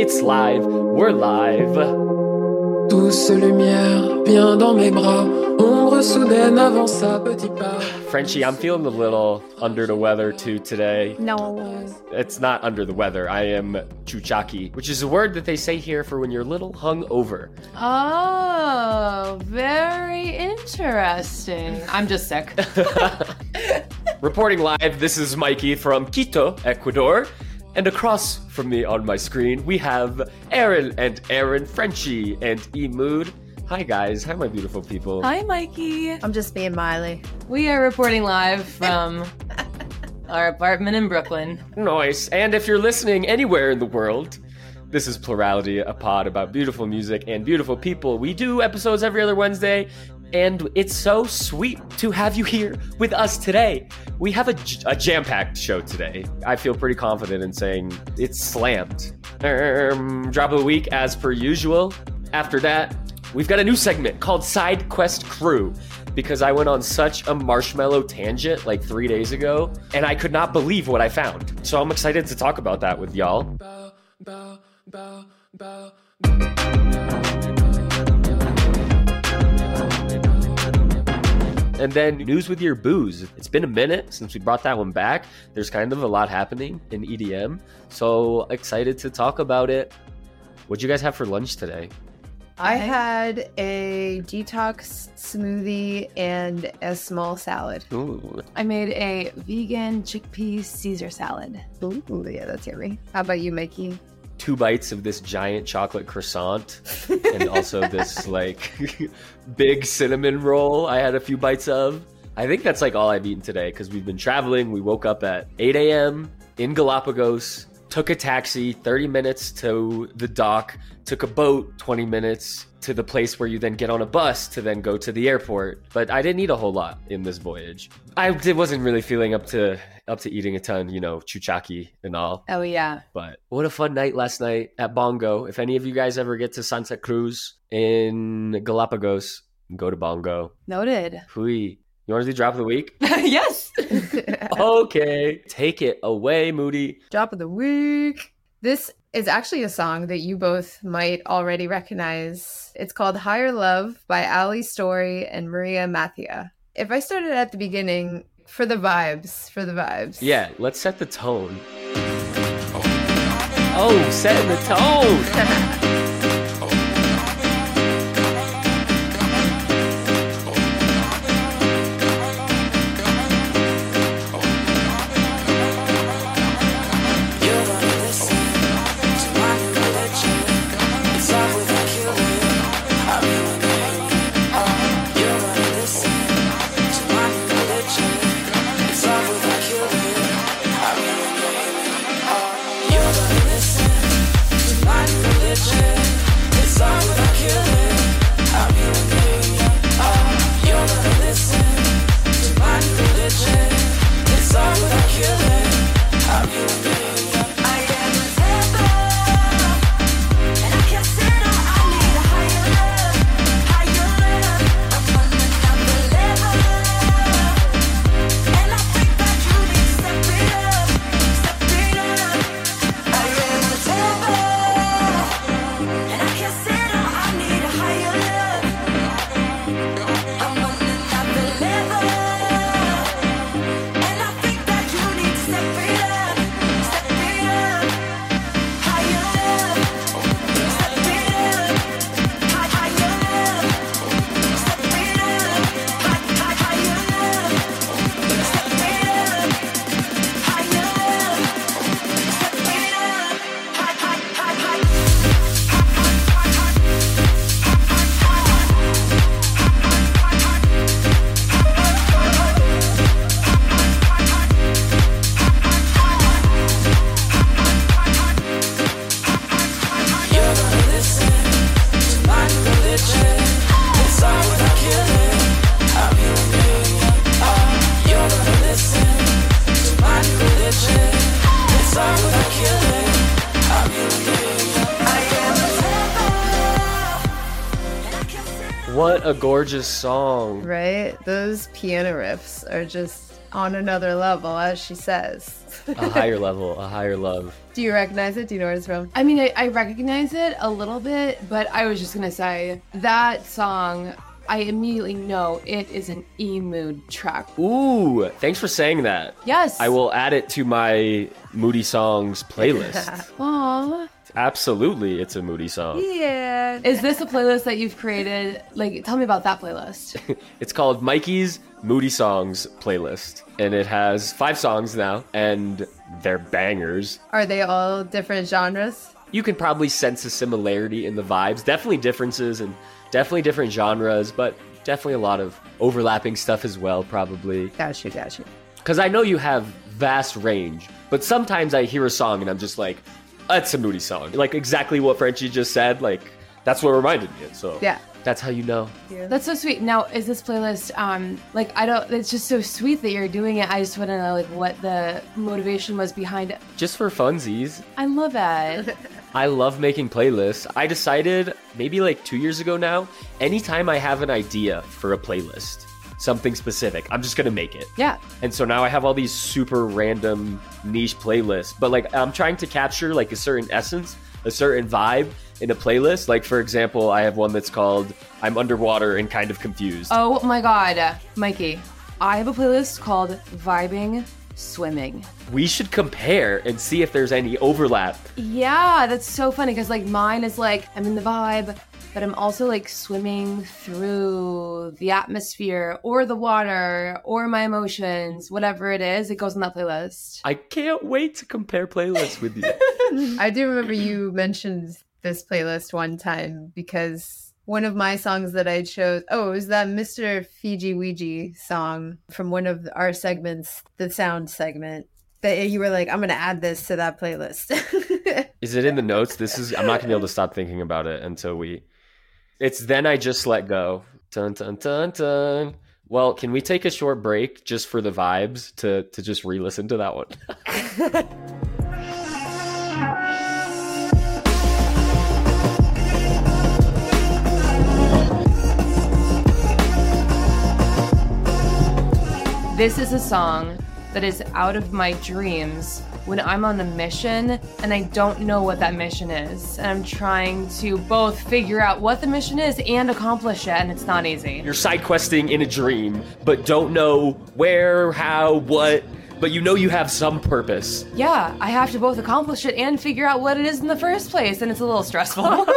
It's live. We're live. Douce lumière vient dans mes bras, ombre soudaine avança petit pas. Frenchie, I'm feeling a little under the weather too today. No. It's not under the weather. I am chuchaki, which is a word that they say here for when you're a little hung over. Oh, very interesting. I'm just sick. Reporting live, this is Mikey from Quito, Ecuador. And across from me on my screen, we have Aaron and Aaron Frenchie and E Mood. Hi guys, hi my beautiful people. Hi, Mikey. I'm just being Miley. We are reporting live from our apartment in Brooklyn. Nice. And if you're listening anywhere in the world, this is Plurality, a pod about beautiful music and beautiful people. We do episodes every other Wednesday, and it's so sweet to have you here with us today. We have a, a jam packed show today. I feel pretty confident in saying it's slammed. Um, drop of the week as per usual. After that, we've got a new segment called Side Quest Crew because I went on such a Marshmello tangent like three days ago, and I could not believe what I found. So I'm excited to talk about that with y'all. Bow, bow, bow, And then news with your booze. It's been a minute since we brought that one back. There's kind of a lot happening in EDM. So excited to talk about it. What'd you guys have for lunch today? I had a detox smoothie and a small salad. Ooh. I made a vegan chickpea Caesar salad. Ooh, yeah, that's yummy. How about you, Mikey? Two bites of this giant chocolate croissant and also this like big cinnamon roll I had a few bites of. I think that's like all I've eaten today because we've been traveling. We woke up at 8 a.m. in Galapagos, took a taxi 30 minutes to the dock, took a boat 20 minutes to the place where you then get on a bus to then go to the airport. But I didn't eat a whole lot in this voyage. I d- wasn't really feeling up to up to eating a ton, you know, chuchaki and all. Oh, yeah. But what a fun night last night at Bongo. If any of you guys ever get to Santa Cruz in Galapagos, go to Bongo. Noted. Hui. You want to do drop of the week? yes. okay. Take it away, Moody. Drop of the week. This is actually a song that you both might already recognize. It's called Higher Love by Ali Story and Maria Mathea. If I started at the beginning, for the vibes, for the vibes. Yeah, let's set the tone. Oh, setting the tone. a gorgeous song. Right? Those piano riffs are just on another level, as she says. a higher level, a higher love. Do you recognize it? Do you know where it's from? I mean, I, I recognize it a little bit, but I was just gonna say that song. I immediately know it is an E mood track. Ooh, thanks for saying that. Yes. I will add it to my Moody Songs playlist. Aww. Absolutely, it's a Moody song. Yeah. Is this a playlist that you've created? Like, tell me about that playlist. It's called Mikey's Moody Songs playlist, and it has five songs now, and they're bangers. Are they all different genres? You can probably sense a similarity in the vibes, definitely differences, and definitely different genres, but definitely a lot of overlapping stuff as well, probably. Got you, got you. Because I know you have vast range, but sometimes I hear a song and I'm just like, that's a Moody song. Like exactly what Frenchie just said, like that's what reminded me. of. So Yeah. that's how you know. That's so sweet. Now, is this playlist um like I don't? It's just so sweet that you're doing it. I just want to know like what the motivation was behind it. Just for funsies, I love it. I love making playlists. I decided maybe like two years ago now, anytime I have an idea for a playlist, something specific, I'm just gonna make it. yeah. And so now I have all these super random niche playlists, but like I'm trying to capture like a certain essence, a certain vibe in a playlist. Like for example, I have one that's called I'm underwater and kind of confused. Oh my god, Mikey, I have a playlist called Vibing Swimming. We should compare and see if there's any overlap. Yeah, that's so funny because like mine is like I'm in the vibe, but I'm also like swimming through the atmosphere or the water or my emotions, whatever it is. It goes on that playlist. I can't wait to compare playlists with you. I do remember you mentioned this playlist one time because one of my songs that I chose, oh, it was that Mr. FijiWiji song from one of our segments, the sound segment, that you were like, I'm going to add this to that playlist. Is it in the notes? This is I'm not gonna be able to stop thinking about it until we It's then I just let go. Dun dun dun dun. Well, can we take a short break just for the vibes to to just re-listen to that one? This is a song that is out of my dreams when I'm on a mission and I don't know what that mission is. And I'm trying to both figure out what the mission is and accomplish it, and it's not easy. You're side questing in a dream, but don't know where, how, what, but you know you have some purpose. Yeah, I have to both accomplish it and figure out what it is in the first place, and it's a little stressful.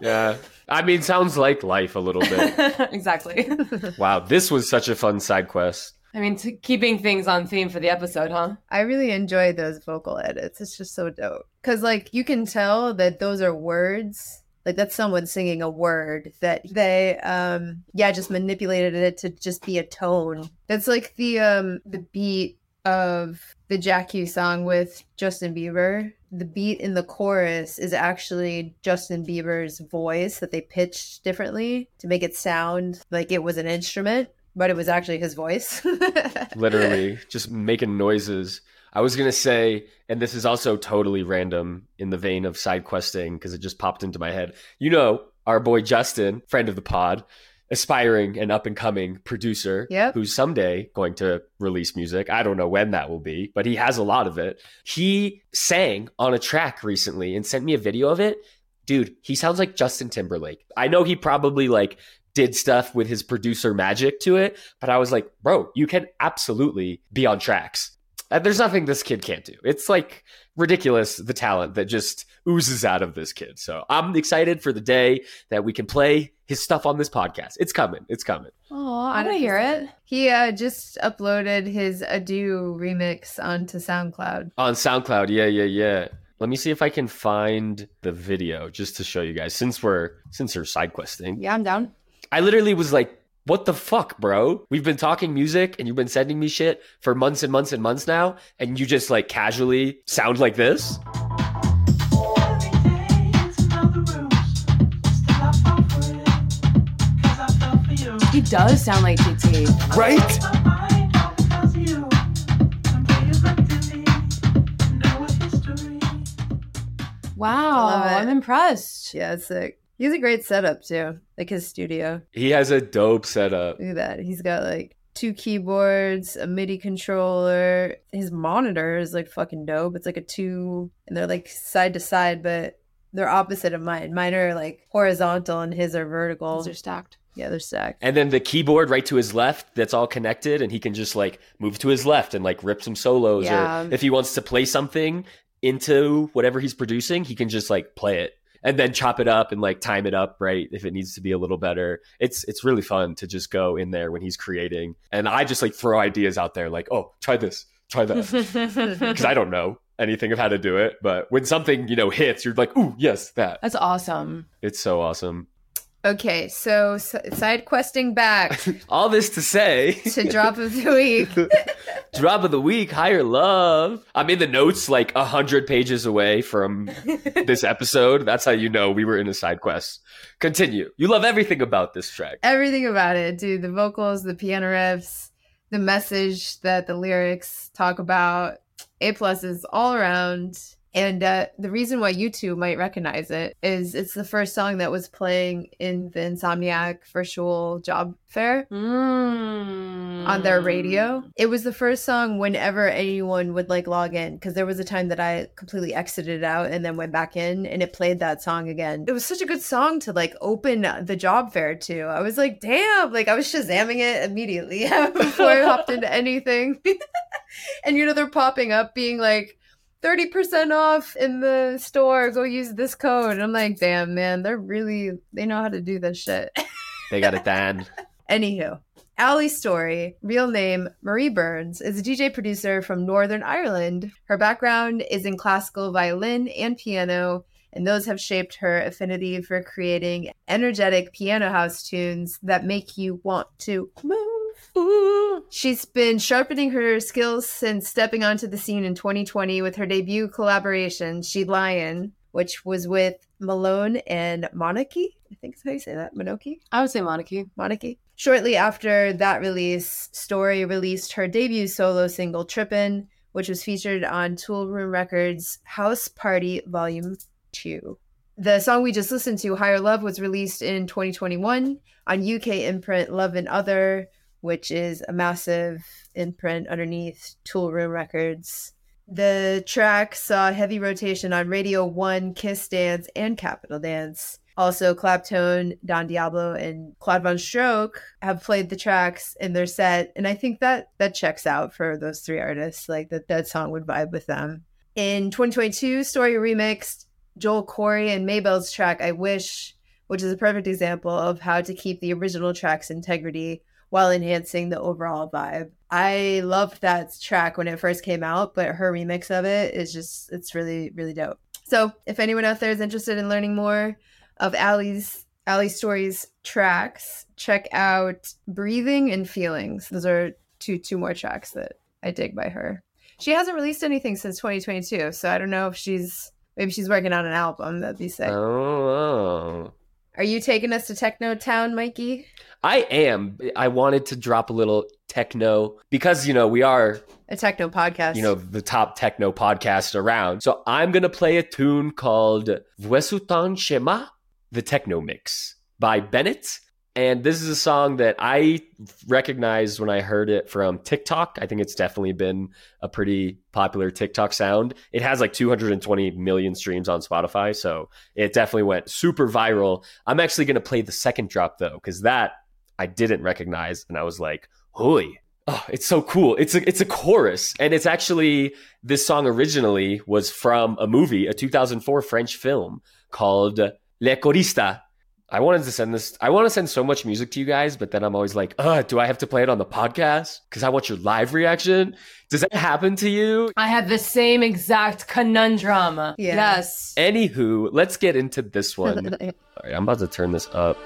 Yeah. I mean, sounds like life a little bit. exactly. wow, this was such a fun side quest. I mean, t- keeping things on theme for the episode, huh? I really enjoy those vocal edits. It's just so dope. Because, like, you can tell that those are words. Like, that's someone singing a word that they, um, yeah, just manipulated it to just be a tone. That's like the, um, the beat of the Jack Ü song with Justin Bieber. The beat in the chorus is actually Justin Bieber's voice that they pitched differently to make it sound like it was an instrument, but it was actually his voice. literally just making noises. I was gonna say, and this is also totally random in the vein of side questing because it just popped into my head. You know, our boy Justin, friend of the pod, aspiring and up and coming producer, Yep. who's someday going to release music. I don't know when that will be, but he has a lot of it. He sang on a track recently and sent me a video of it. Dude, he sounds like Justin Timberlake. I know he probably like did stuff with his producer magic to it, but I was like, bro, you can absolutely be on tracks. Uh, There's nothing this kid can't do. It's like ridiculous the talent that just oozes out of this kid. So I'm excited for the day that we can play his stuff on this podcast. It's coming. It's coming. Oh, I want to hear it. He uh, just uploaded his Adieu remix onto SoundCloud. On SoundCloud. Yeah, yeah, yeah. Let me see if I can find the video just to show you guys since we're since we're side questing. Yeah, I'm down. I literally was like, what the fuck, bro? We've been talking music and you've been sending me shit for months and months and months now, and you just like casually sound like this? He does sound like GT. Right? Wow, I'm impressed. Yeah, it's sick. He has a great setup too, like his studio. He has a dope setup. Look at that. He's got like two keyboards, a MIDI controller. His monitor is like fucking dope. It's like a two, and they're like side to side, but they're opposite of mine. Mine are like horizontal, and his are vertical. Those are stacked. yeah, they're stacked. And then the keyboard right to his left, that's all connected, and he can just like move to his left and like rip some solos. Yeah. Or if he wants to play something into whatever he's producing, he can just like play it and then chop it up and like time it up right if it needs to be a little better. It's it's really fun to just go in there when he's creating, and I just like throw ideas out there like, oh, try this, try that, because I don't know anything of how to do it. But when something you know hits, you're like, ooh, yes, that. That's awesome. It's so awesome. Okay, so side questing back All this to say. to drop of the week. Drop of the week, higher love. I'm in the notes like a hundred pages away from this episode. That's how you know we were in a side quest. Continue. You love everything about this track. Everything about it, dude. The vocals, the piano riffs, the message that the lyrics talk about. A plus is all around. And uh, the reason why you two might recognize it is it's the first song that was playing in the Insomniac virtual job fair Mm. on their radio. It was the first song whenever anyone would like log in because there was a time that I completely exited out and then went back in and it played that song again. It was such a good song to like open the job fair to. I was like, damn, like I was shazamming it immediately before I hopped into anything. and you know, they're popping up being like, 30% off in the store. Go use this code. And I'm like, damn, man, they're really, they know how to do this shit. They got it done. Anywho, Ali Story, real name Marie Burns, is a DJ producer from Northern Ireland. Her background is in classical violin and piano, and those have shaped her affinity for creating energetic piano house tunes that make you want to move. She's been sharpening her skills since stepping onto the scene in 2020 with her debut collaboration, She Lion, which was with Malone and Monarchy. I think that's how you say that. Monarchy? I would say Monarchy. Monarchy. Shortly after that release, Story released her debut solo single Trippin', which was featured on Toolroom Records' House Party Volume 2. The song we just listened to, Higher Love, was released in 2021 on UK imprint Love and Other, which is a massive imprint underneath Toolroom Records. The track saw heavy rotation on Radio 1, Kiss Dance, and Capital Dance. Also, Claptone, Don Diablo, and Claude VonStroke have played the tracks in their set, and I think that that checks out for those three artists. Like that, that song would vibe with them. In 2022, Story remixed Joel Corry and Mabel's track "I Wish," which is a perfect example of how to keep the original track's integrity while enhancing the overall vibe. I loved that track when it first came out, but her remix of it is just it's really really dope. So, if anyone out there is interested in learning more of Ali's Ali Story's tracks, check out Breathing and Feelings. Those are two two more tracks that I dig by her. She hasn't released anything since 2022, so I don't know if she's maybe she's working on an album. That'd be sick. Oh. oh. Are you taking us to Techno Town, Mikey? I am. I wanted to drop a little techno because, you know, we are, A techno podcast. you know, the top techno podcast around. So I'm going to play a tune called Vois sur ton chemin, the Techno Mix by Bennet. And this is a song that I recognized when I heard it from TikTok. I think it's definitely been a pretty popular TikTok sound. It has like 220 million streams on Spotify, so it definitely went super viral. I'm actually going to play the second drop though, because that I didn't recognize, and I was like, "Hoy!" Oh, it's so cool. It's a it's a chorus, and it's actually this song originally was from a movie, a 2004 French film called Les Choristes. I wanted to send this. I want to send so much music to you guys, but then I'm always like, "Uh, do I have to play it on the podcast? Because I want your live reaction." Does that happen to you? I had the same exact conundrum. Yeah. Yes. Anywho, let's get into this one. All right, I'm about to turn this up.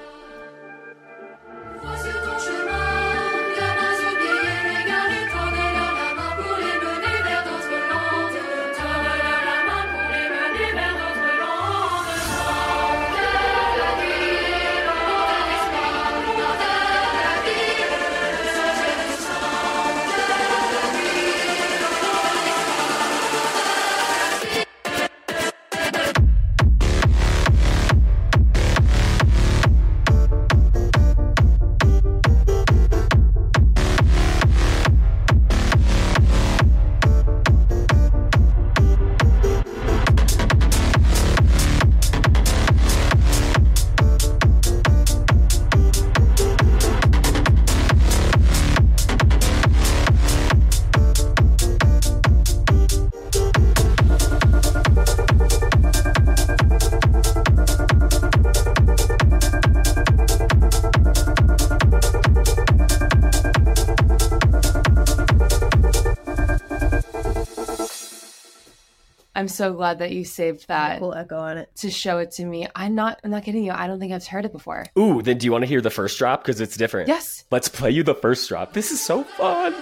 So glad that you saved that cool echo on it. to show it to me. I'm not. I'm not kidding you. I don't think I've heard it before. Ooh, then do you want to hear the first drop? Because it's different. Yes. Let's play you the first drop. This is so fun.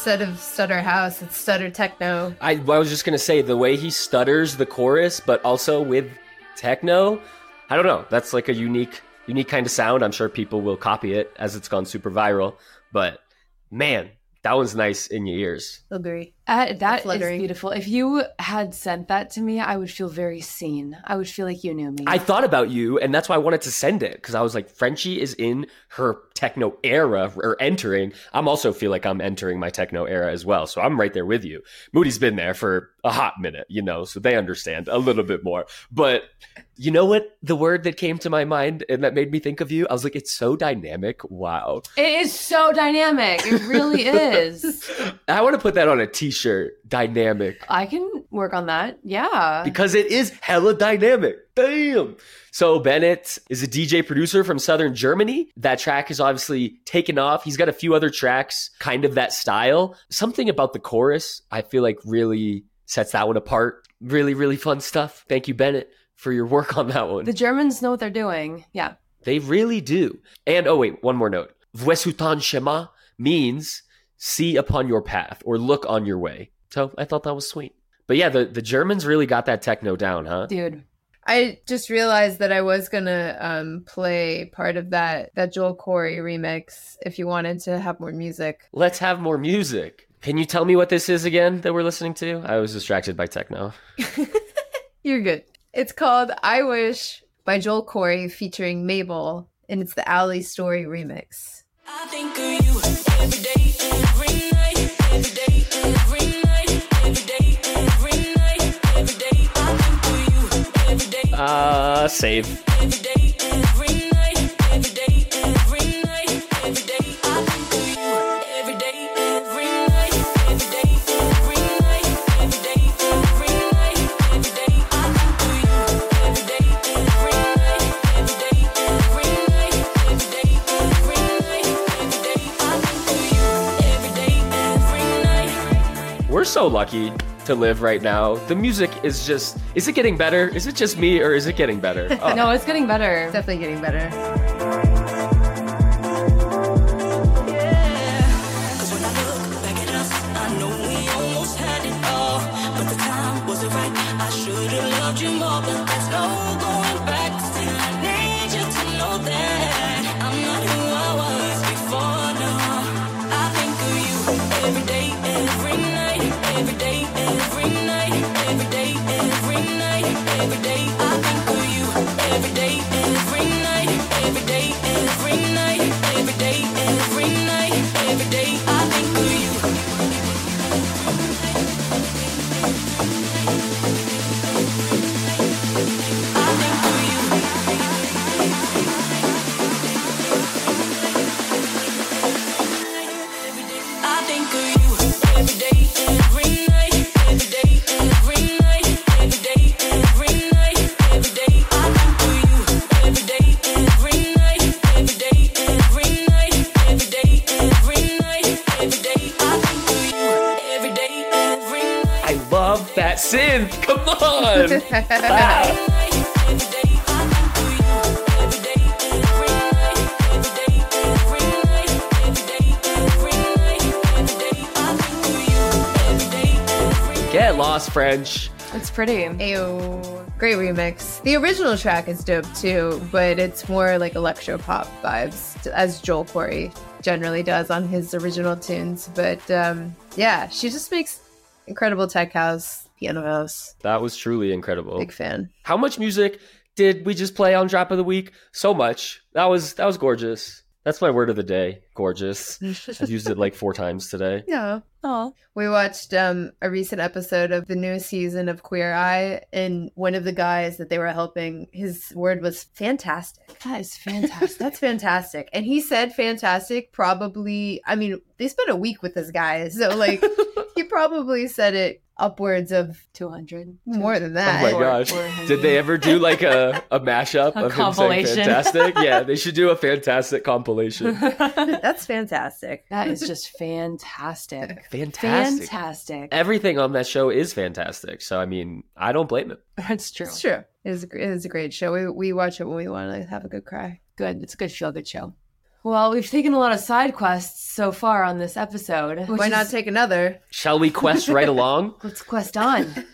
Instead of stutter house, it's stutter techno. I, I was just gonna say the way he stutters the chorus, but also with techno. I don't know. That's like a unique, unique kind of sound. I'm sure people will copy it as it's gone super viral. But man, that one's nice in your ears. Agree. Uh, that is beautiful. If you had sent that to me, I would feel very seen. I would feel like you knew me. I thought about you, and that's why I wanted to send it because I was like, Frenchie is in her techno era or entering. I'm also feel like I'm entering my techno era as well, so I'm right there with you. Moody's been there for a hot minute, you know, so they understand a little bit more. But you know what? The word that came to my mind and that made me think of you, I was like, it's so dynamic. Wow. it is so dynamic. It really is. I want to put that on a t-shirt. Dynamic. I can work on that. Yeah. because it is hella dynamic. Damn. So Bennet is a DJ producer from southern Germany. That track is obviously taken off. He's got a few other tracks, kind of that style. Something about the chorus, I feel like really sets that one apart. Really, really fun stuff. Thank you, Bennet, for your work on that one. The Germans know what they're doing. Yeah. They really do. And oh wait, one more note. Vois sur ton chemin means see upon your path or look on your way. So I thought that was sweet. But yeah, the, the Germans really got that techno down, huh? Dude. I just realized that I was gonna um, play part of that that Joel Corry remix if you wanted to have more music. Let's have more music. Can you tell me what this is again that we're listening to? I was distracted by techno. You're good. It's called I Wish by Joel Corry featuring Mabel, and it's the Ali Story remix. I think of you every day, every night, every day, every night, every day, every night, every day. I think of you every day, Uh, save. So lucky to live right now. The music is just, is it getting better? Is it just me or is it getting better? Oh, No, it's getting better. Definitely getting better. Get lost, French. It's pretty. Ayo, great remix. The original track is dope too, but it's more like electro pop vibes, as Joel Corry generally does on his original tunes. But um, yeah, she just makes incredible tech house. Piano House. That was truly incredible. Big fan. How much music did we just play on Drop of the Week? So much. That was that was gorgeous. That's my word of the day. Gorgeous. I've used it like four times today. Yeah. Oh, We watched um, a recent episode of the new season of Queer Eye, and one of the guys that they were helping, his word was fantastic. that is fantastic. That's fantastic. And he said fantastic probably, I mean, they spent a week with this guy. So, like, he probably said it upwards of 200. more than oh that. Oh my Four- gosh. four hundred. Did they ever do like a, a mashup A of him saying fantastic? Yeah, they should do a fantastic compilation. That's fantastic. that is just fantastic. Fantastic. Fantastic. Everything on that show is fantastic. So I mean, I don't blame him. That's true. It's true. It is, a, gr- it is a great show. We, we watch it when we want to have a good cry. Good. It's a good feel good show. Well, we've taken a lot of side quests so far on this episode. Why not take another? Shall we quest right along? Let's quest on.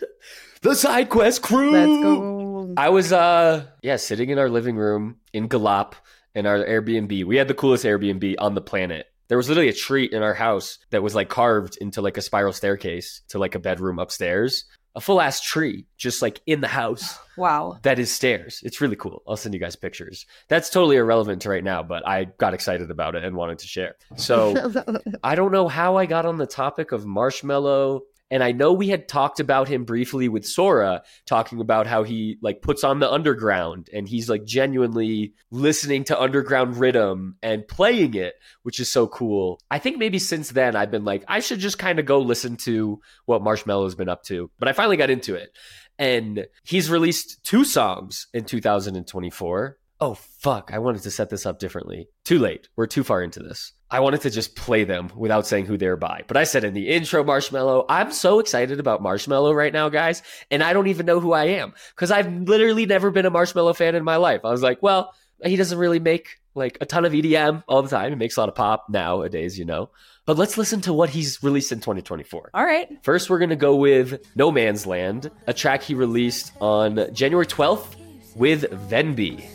The side quest crew. Let's go. I was uh yeah, sitting in our living room in Galap in our Airbnb. We had the coolest Airbnb on the planet. There was literally a tree in our house that was like carved into like a spiral staircase to like a bedroom upstairs. A full ass tree just like in the house Wow. that is stairs. It's really cool. I'll send you guys pictures. That's totally irrelevant to right now, but I got excited about it and wanted to share. So I don't know how I got on the topic of Marshmello. And I know we had talked about him briefly with Sora, talking about how he like puts on the underground and he's like genuinely listening to underground rhythm and playing it, which is so cool. I think maybe since then I've been like, I should just kind of go listen to what Marshmello's been up to. But I finally got into it. And he's released two songs in 2024. Oh, fuck. I wanted to set this up differently. Too late. We're too far into this. I wanted to just play them without saying who they're by. But I said in the intro, Marshmello, I'm so excited about Marshmello right now, guys. And I don't even know who I am because I've literally never been a Marshmello fan in my life. I was like, well, he doesn't really make like a ton of EDM all the time. He makes a lot of pop nowadays, you know. But let's listen to what he's released in 2024. All right. First, we're going to go with No Man's Land, a track he released on January 12th with venbee.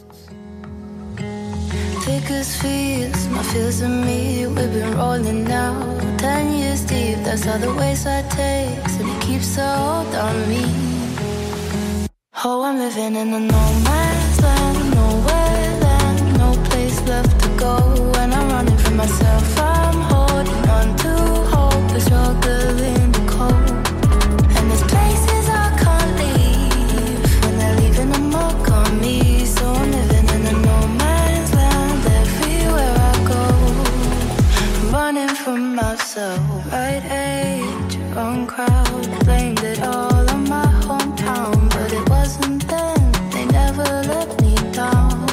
As fears, my fears and me, we've been rolling now. Ten years deep, that's how the wayside takes, and it keeps a hold on me. Oh, I'm living in a no man's land, nowhere land, no place left to go. When I'm running from myself, I'm myself, right age, wrong crowd. Blamed it all on my hometown, but it wasn't then. They never let me down.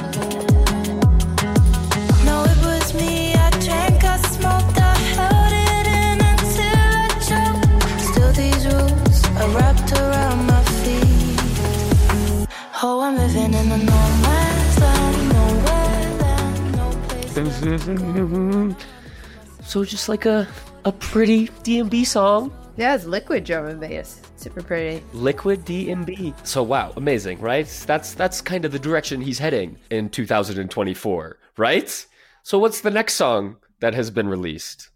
No, it was me. I drank, I smoked, I held it in until I choked. Still, these rules are wrapped around my feet. Oh, I'm living in a no man's land, nowhere land, no place. So just like a, a pretty DMB song. Yeah, it's liquid drum and bass. Super pretty. Liquid DMB. So wow, amazing, right? That's that's kind of the direction he's heading in 2024, right? So what's the next song that has been released?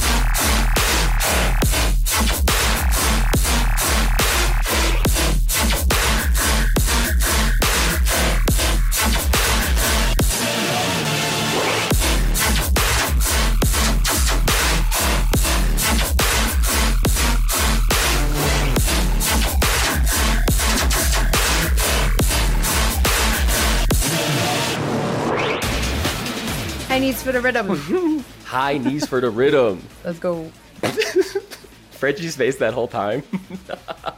High for the rhythm. High knees for the rhythm. Let's go. Frenchie's face that whole time.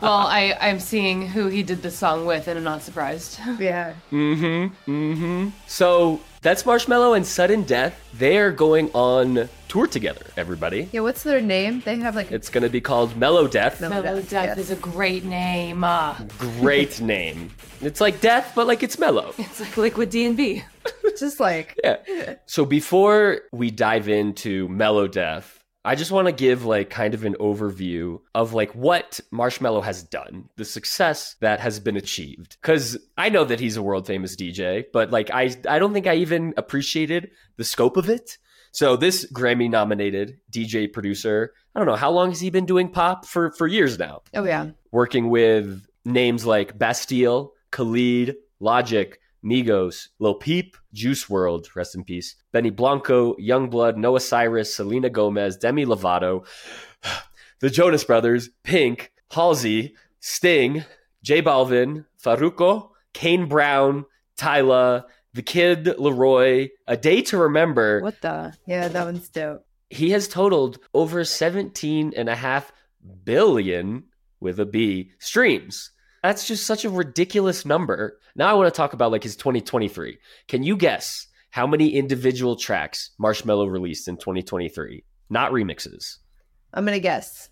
Well, I, I'm seeing who he did this song with, and I'm not surprised. Yeah. Mm hmm. Mm hmm. So that's Marshmello and Sudden Death. They are going on tour together, everybody. Yeah, what's their name? They have like It's going to be called Mellow Death. Mellow Mellow Death, Death yes. is a great name. Uh, Great name. It's like death, but like it's mellow. it's like Liquid D&B. just like Yeah. So before we dive into Mellow Death, I just want to give like kind of an overview of like what Marshmello has done, the success that has been achieved. Cuz I know that he's a world famous DJ, but like I I don't think I even appreciated the scope of it. So this Grammy nominated DJ producer, I don't know, how long has he been doing pop for for years now? Oh yeah. working with names like Bastille, Khalid, Logic, Migos, Lil Peep, Juice WRLD, rest in peace, Benny Blanco, Yungblud, Noah Cyrus, Selena Gomez, Demi Lovato, the Jonas Brothers, Pink, Halsey, Sting, J Balvin, Farruko, Kane Brown, Tyla, The Kid, LAROI, A Day to Remember. What the? Yeah, that one's dope. He has totaled over 17 and a half billion with a B streams. That's just such a ridiculous number. Now I want to talk about like his 2023. Can you guess how many individual tracks Marshmello released in 2023? Not remixes. I'm gonna guess.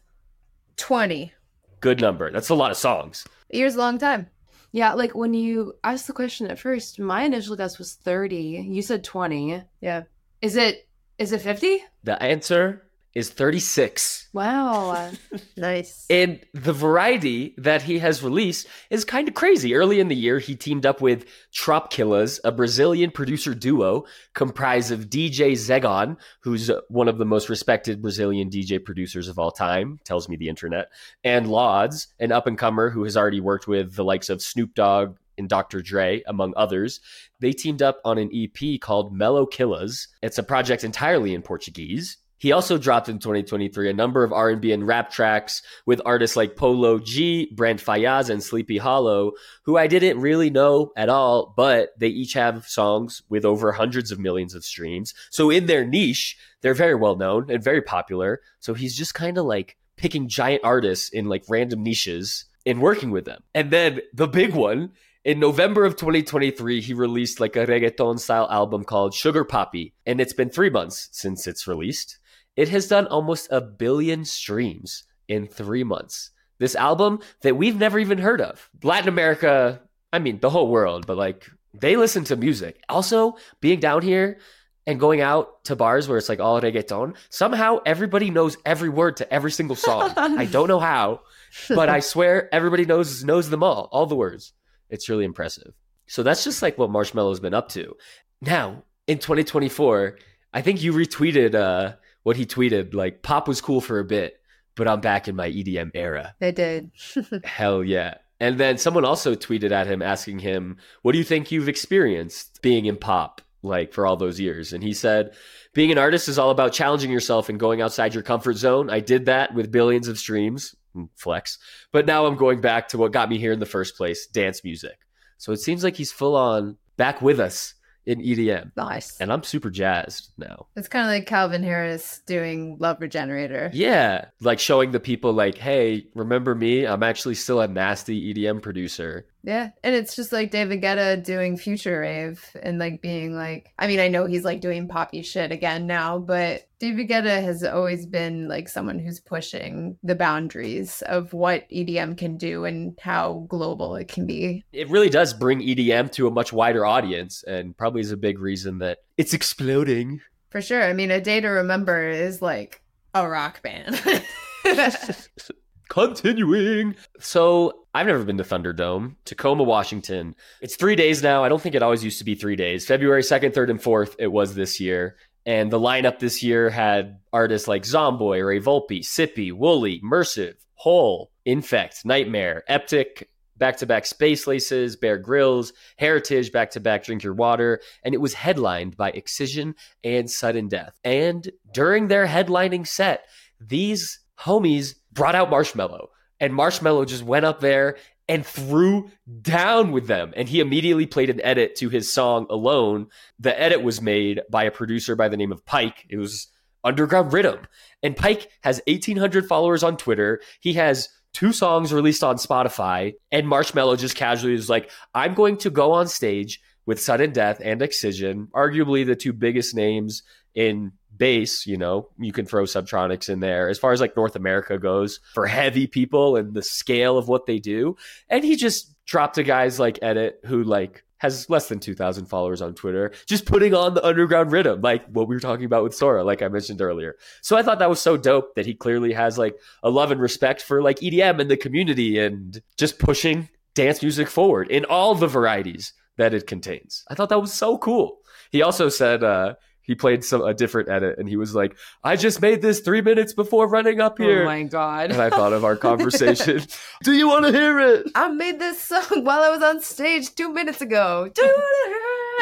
Twenty. Good number. That's a lot of songs. A year's a long time. Yeah, like when you asked the question at first, my initial guess was 30. You said 20. Yeah. Is it is it 50? The answer is 36. Wow. Nice. And the variety that he has released is kind of crazy. Early in the year, he teamed up with Tropkillaz, a Brazilian producer duo comprised of DJ Zegon, who's one of the most respected Brazilian DJ producers of all time, tells me the internet, and Laudz, an up and comer who has already worked with the likes of Snoop Dogg and Dr. Dre, among others. They teamed up on an EP called Mellow Killers. It's a project entirely in Portuguese. He also dropped in 2023 a number of R&B and rap tracks with artists like Polo G, Brent Faiyaz, and Sleepy Hallow, who I didn't really know at all, but they each have songs with over hundreds of millions of streams. So in their niche, they're very well known and very popular. So he's just kind of like picking giant artists in like random niches and working with them. And then the big one in November of 2023, he released like a reggaeton style album called Sugar Papi, and it's been three months since it's released. It has done almost a billion streams in three months. This album that we've never even heard of. Latin America, I mean, the whole world, but like they listen to music. Also, being down here and going out to bars where it's like all reggaeton, somehow everybody knows every word to every single song. I don't know how, but I swear everybody knows knows them all, all the words. It's really impressive. So that's just like what Marshmello's been up to. Now, in 2024, I think you retweeted uh, what he tweeted like pop was cool for a bit, but I'm back in my EDM era. They did. Hell yeah. And then someone also tweeted at him asking him, What do you think you've experienced being in pop like for all those years? And he said, Being an artist is all about challenging yourself and going outside your comfort zone. I did that with billions of streams, Mm, flex. But now I'm going back to what got me here in the first place dance music. So it seems like he's full on back with us in EDM. nice. And I'm super jazzed now. It's kind of like Calvin Harris doing Love Regenerator. Yeah, like showing the people, like, hey, remember me? I'm actually still a nasty EDM producer. Yeah, and it's just like David Guetta doing Future Rave and like being like, I mean, I know he's like doing poppy shit again now, but David Guetta has always been like someone who's pushing the boundaries of what EDM can do and how global it can be. It really does bring EDM to a much wider audience, and probably is a big reason that it's exploding. For sure. I mean, A Day to Remember is like a rock band. Continuing. So I've never been to Thunderdome, Tacoma, Washington. It's three days now. I don't think it always used to be three days. February 2nd, 3rd, and 4th, it was this year. And the lineup this year had artists like Zomboy, Ray Volpe, Sippy, Wooli, Mersiv, Hole, Infect, Nightmare, Eptic, back to back Space Laces, Bear Grillz, Heritage, back to back Drink Your Water. And it was headlined by Excision and Sudden Death. And during their headlining set, these homies brought out Marshmello. And Marshmello just went up there and threw down with them. And he immediately played an edit to his song Alone. The edit was made by a producer by the name of Pike. It was Underground Rhythm. And Pike has 1,800 followers on Twitter. He has two songs released on Spotify. And Marshmello just casually was like, I'm going to go on stage with Sudden Death and Excision, arguably the two biggest names in bass, you know, you can throw Subtronics in there as far as like North America goes for heavy people and the scale of what they do. And he just dropped a guys like Edit who like has less than 2,000 followers on Twitter, just putting on the underground rhythm, like what we were talking about with Sora, like I mentioned earlier. So I thought that was so dope that he clearly has like a love and respect for like EDM and the community and just pushing dance music forward in all the varieties that it contains. I thought that was so cool. He also said, uh, he played some a different edit and he was like, I just made this three minutes before running up oh here. Oh my god. and I thought of our conversation. Do you want to hear it? I made this song while I was on stage two minutes ago. Do you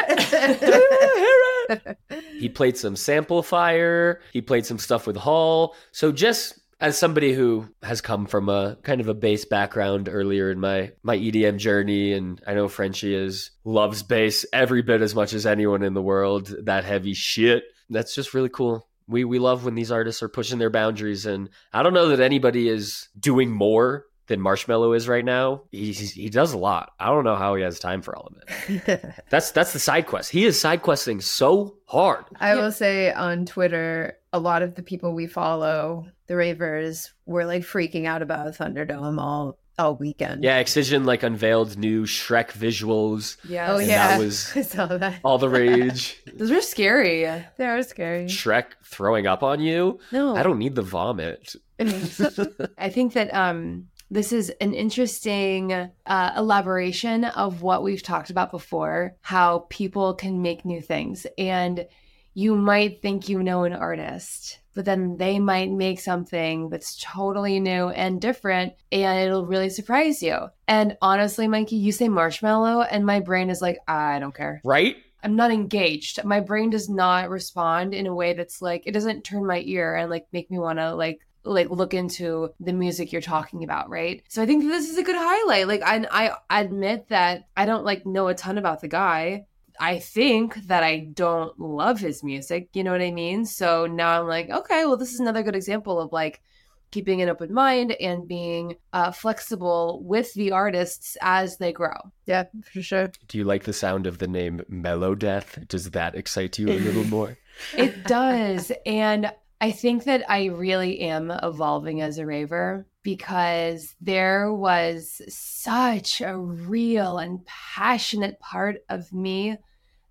wanna hear it? He played some sample fire. He played some stuff with Hall. So just as somebody who has come from a kind of a bass background earlier in my my EDM journey, and I know Frenchie is loves bass every bit as much as anyone in the world. That heavy shit. That's just really cool. We we love when these artists are pushing their boundaries, and I don't know that anybody is doing more than Marshmello is right now. He he does a lot. I don't know how he has time for all of it. That's that's the side quest. He is side questing so hard. I will say on Twitter, a lot of the people we follow, the ravers, were like freaking out about Thunderdome all all weekend. Yeah, Excision like unveiled new Shrek visuals. Yeah. Oh yeah. that was- I saw that. All the rage. Those were scary. They are scary. Shrek throwing up on you. No. I don't need the vomit. I think that um, this is an interesting uh, elaboration of what we've talked about before how people can make new things. And you might think you know an artist, but then they might make something that's totally new and different, and it'll really surprise you. And honestly, Mikey, you say Marshmello, and my brain is like, I don't care. Right? I'm not engaged. My brain does not respond in a way that's like it doesn't turn my ear and like make me want to like like look into the music you're talking about, right? So I think that this is a good highlight. Like I I admit that I don't like know a ton about the guy. I think that I don't love his music, you know what I mean? So now I'm like, okay, well this is another good example of like keeping an open mind and being uh, flexible with the artists as they grow. Yeah, for sure. Do you like the sound of the name Mellow Death? Does that excite you a little more? It does. and I think that I really am evolving as a raver because there was such a real and passionate part of me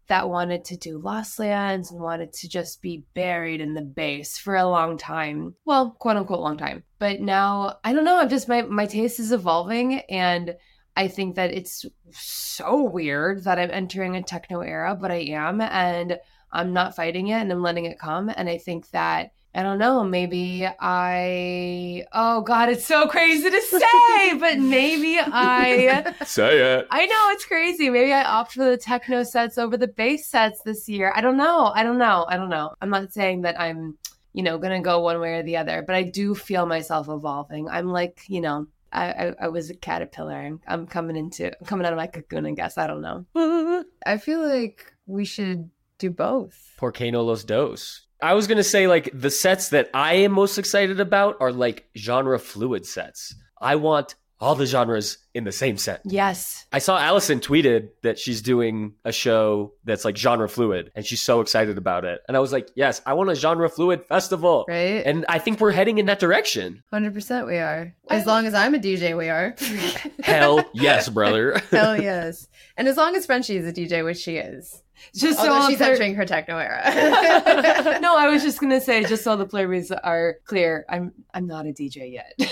that wanted to do Lost Lands and wanted to just be buried in the bass for a long time. Well, quote unquote long time. But now I don't know, I'm just my my taste is evolving and I think that it's so weird that I'm entering a techno era, but I am and I'm not fighting it and I'm letting it come. And I think that I don't know, maybe I oh god, it's so crazy to say, but maybe I Say it. I know it's crazy. Maybe I opt for the techno sets over the bass sets this year. I don't know. I don't know. I don't know. I'm not saying that I'm, you know, gonna go one way or the other, but I do feel myself evolving. I'm like, you know, I I, I was a caterpillar. I'm, I'm coming into coming out of my cocoon. I guess I don't know. I feel like we should do both. Porcano Los Dos. I was gonna say like the sets that I am most excited about are like genre fluid sets. I want all the genres in the same set. Yes. I saw Allison tweeted that she's doing a show that's like genre fluid and she's so excited about it. And I was like, yes, I want a genre fluid festival. Right? And I think we're heading in that direction. 100% we are. As long as I'm a DJ, we are. Hell yes, brother. Hell yes. And as long as Frenchie is a DJ, which she is. Just so Although all she's the player- entering her techno era. no, I was just gonna say, just so the players are clear, I'm I'm not a DJ yet.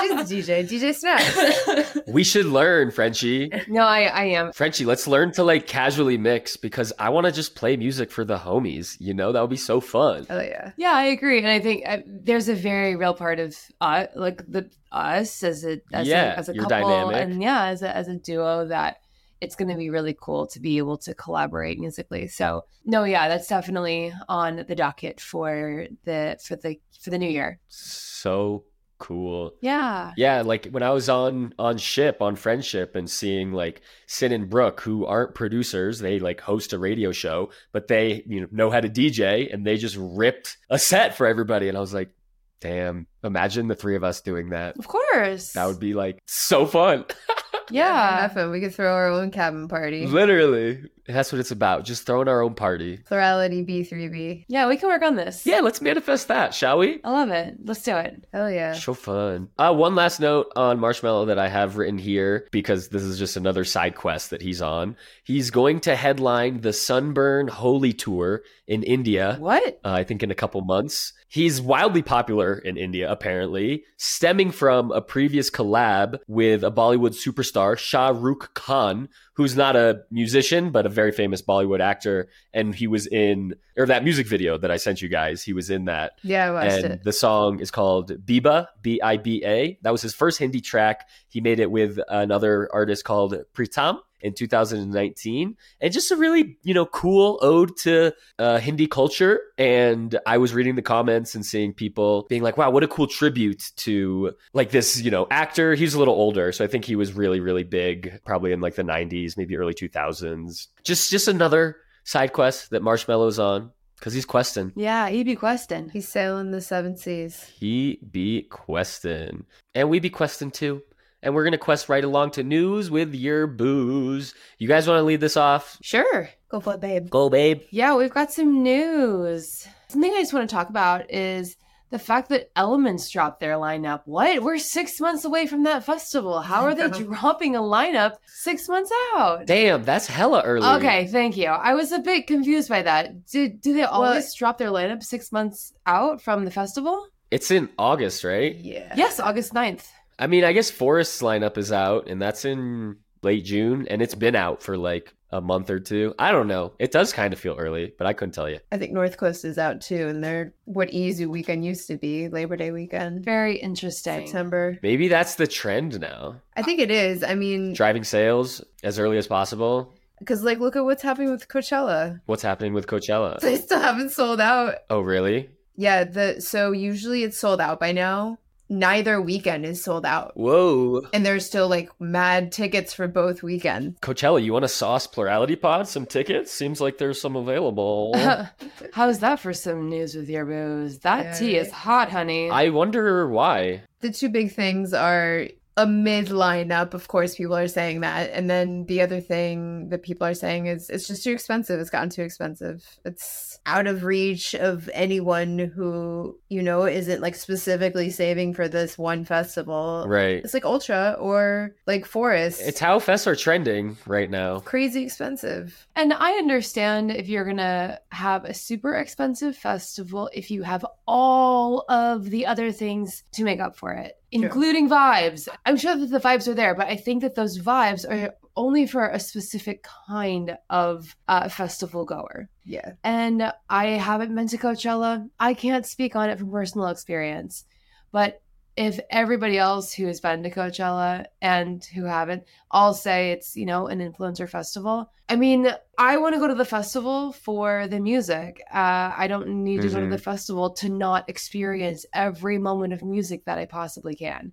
She's the DJ. DJ Snacks. we should learn, Frenchie. no, I I am. Frenchie, let's learn to like casually mix because I want to just play music for the homies. You know, that would be so fun. Hell yeah. Yeah, I agree, and I think uh, there's a very real part of uh, like the us as a as Yeah, a, as a you're couple, dynamic. and yeah, as a as a duo that it's going to be really cool to be able to collaborate musically. So no, yeah, that's definitely on the docket for the for the for the new year. So cool. Yeah, Yeah, like when I was on on ship on friendship and seeing like Sin and Brooke, who aren't producers, they like host a radio show, but they you know know how to DJ and they just ripped a set for everybody, and I was like, damn, imagine the three of us doing that. of course. That would be like so fun. yeah. Nothing. We could throw our own cabin party. Literally. That's what it's about. Just throwing our own party. Plurality B3B. Yeah, we can work on this. Yeah, let's manifest that, shall we? I love it. Let's do it. Hell yeah. So fun. Uh, one last note on Marshmello that I have written here because this is just another side quest that he's on. He's going to headline the Sunburn Holi Tour in India. What? uh, I think in a couple months. He's wildly popular in India, apparently, stemming from a previous collab with a Bollywood superstar, Shah Rukh Khan, who's not a musician, but a very famous Bollywood actor. And he was in, or that music video that I sent you guys, he was in that. Yeah, I watched and it. the song is called Biba, B I B A. That was his first Hindi track. He made it with another artist called Pritam in 2019 and just a really you know cool ode to uh, hindi culture. And i was reading the comments and seeing people being like wow what a cool tribute to like this you know actor. He's a little older. So i think he was really really big probably in like the 90s maybe early 2000s just just another side quest that Marshmello's on because he's questing. Yeah, he be questing. He's sailing the seven seas. he be questing. And we be questing too and we're gonna quest right along to news with your booze you guys want to lead this off Sure. Go for it, babe. go babe Yeah, we've got some news. Something I just want to talk about is the fact that Elements dropped their lineup. What? We're six months away from that festival. How are they dropping a lineup six months out? Damn, that's hella early. Okay, thank you. I was a bit confused by that. Do, do they always drop their lineup six months out from the festival? It's in August, right? Yeah. Yes, August 9th. I mean, I guess Forest's lineup is out, and that's in late June, and it's been out for like a month or two. I don't know. It does kind of feel early, but I couldn't tell you. I think North Coast is out too, and they're what EZoo weekend used to be, Labor Day weekend, Very interesting. September. Maybe that's the trend now. I think it is. I mean, Driving sales as early as possible. because like, look at what's happening with Coachella. What's happening with Coachella? They still haven't sold out. Oh, really? Yeah, the so usually it's sold out by now. Neither weekend is sold out. Whoa. And there's still like mad tickets for both weekends. Coachella, you want to sauce plurality pod? Some tickets? Seems like there's some available. How's that for some news with your booze? That Yeah, tea is hot, honey. I wonder why. The two big things are a mid lineup, of course, people are saying that. And then the other thing that people are saying is it's just too expensive. It's gotten too expensive. It's out of reach of anyone who, you know, isn't like specifically saving for this one festival. Right. It's like Ultra or like Forest. It's how fests are trending right now. crazy expensive. And I understand if you're gonna have a super expensive festival, if you have all of the other things to make up for it, including vibes. I'm sure that the vibes are there, but I think that those vibes are only for a specific kind of uh, festival goer. Yeah. And I haven't been to Coachella. I can't speak on it from personal experience. But if everybody else who has been to Coachella and who haven't all say it's, you know, an influencer festival, I mean, I want to go to the festival for the music. Uh, I don't need to go to Mhm. the festival to not experience every moment of music that I possibly can.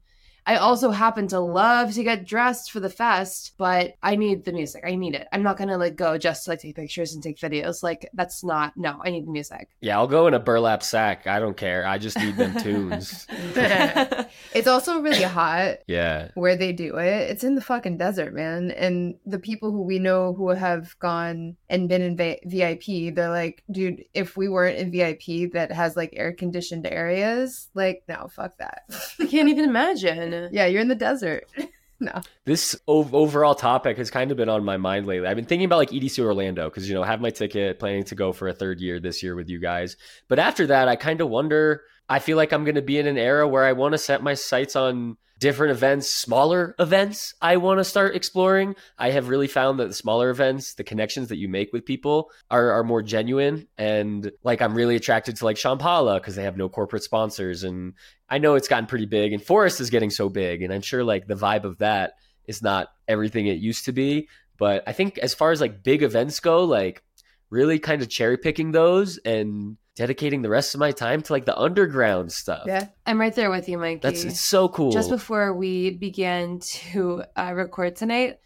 I also happen to love to get dressed for the fest, but I need the music. I need it. I'm not gonna like go just to like take pictures and take videos. Like that's not no, I need the music. Yeah, I'll go in a burlap sack. I don't care. I just need them tunes. It's also really hot Yeah. where they do it. It's in the fucking desert, man. And the people who we know who have gone and been in v- VIP, they're like, dude, if we weren't in VIP that has like air conditioned areas, like, no, fuck that. I can't even imagine. Yeah, you're in the desert. No. This ov- overall topic has kind of been on my mind lately. I've been thinking about like EDC Orlando because, you know, I have my ticket, planning to go for a third year this year with you guys. But after that, I kind of wonder. I feel like I'm going to be in an era where I want to set my sights on different events, smaller events I want to start exploring. I have really found that the smaller events, the connections that you make with people are, are more genuine. And like, I'm really attracted to like Shambhala because they have no corporate sponsors. And I know it's gotten pretty big and Forest is getting so big. And I'm sure like the vibe of that is not everything it used to be. But I think as far as like big events go, like really kind of cherry picking those and dedicating the rest of my time to like the underground stuff. Yeah. I'm right there with you, Mikey. That's it's so cool. Just before we began to uh, record tonight,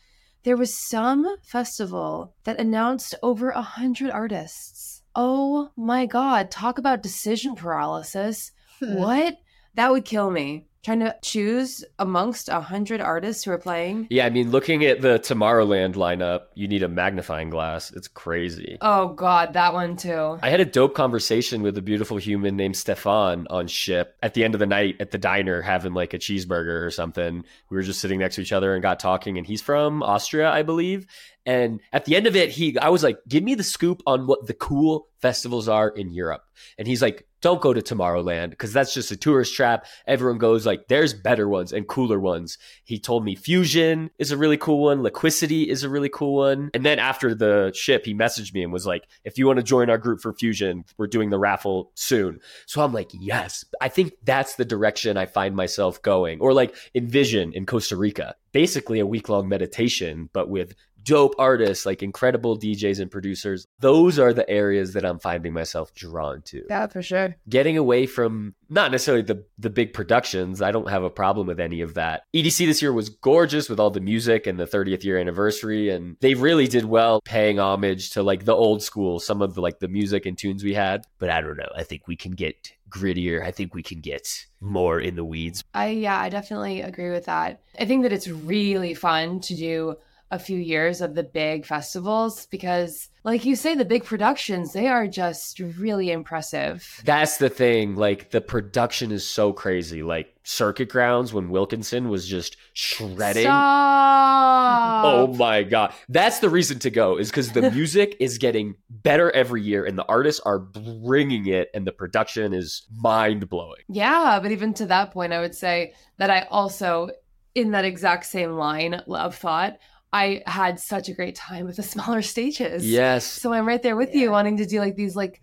there was some festival that announced over a hundred artists. Oh my god! Talk about decision paralysis. Hmm. What? That would kill me. Trying to choose amongst a hundred artists who are playing. Yeah, I mean, looking at the Tomorrowland lineup, you need a magnifying glass. It's crazy. Oh God, that one too. I had a dope conversation with a beautiful human named Stefan on ship at the end of the night at the diner having like a cheeseburger or something. We were just sitting next to each other and got talking and he's from Austria, I believe. And at the end of it, he I was like, "Give me the scoop on what the cool festivals are in Europe." And he's like, "Don't go to Tomorrowland because that's just a tourist trap. Everyone goes like there's better ones and cooler ones." He told me Fusion is a really cool one, Liquicity is a really cool one. And then after the ship, he messaged me and was like, "If you want to join our group for Fusion, we're doing the raffle soon." So I'm like, "Yes." I think that's the direction I find myself going. Or like Envision in Costa Rica. Basically a week-long meditation but with dope artists, like incredible DJs and producers. Those are the areas that I'm finding myself drawn to. Yeah, for sure. Getting away from not necessarily the the big productions. I don't have a problem with any of that. EDC this year was gorgeous with all the music and the 30th year anniversary and they really did well paying homage to like the old school, some of the like the music and tunes we had. But I don't know. I think we can get grittier. I think we can get more in the weeds. I yeah, I definitely agree with that. I think that it's really fun to do a few years of the big festivals because like you say the big productions they are just really impressive. That's the thing. Like the production is so crazy. Like Circuit Grounds when Wilkinson was just shredding. Stop. Oh my god. That's the reason to go is cuz the music is getting better every year and the artists are bringing it and the production is mind-blowing. Yeah, but even to that point I would say that I also in that exact same line of thought I had such a great time with the smaller stages. Yes. So I'm right there with you, wanting to do like these like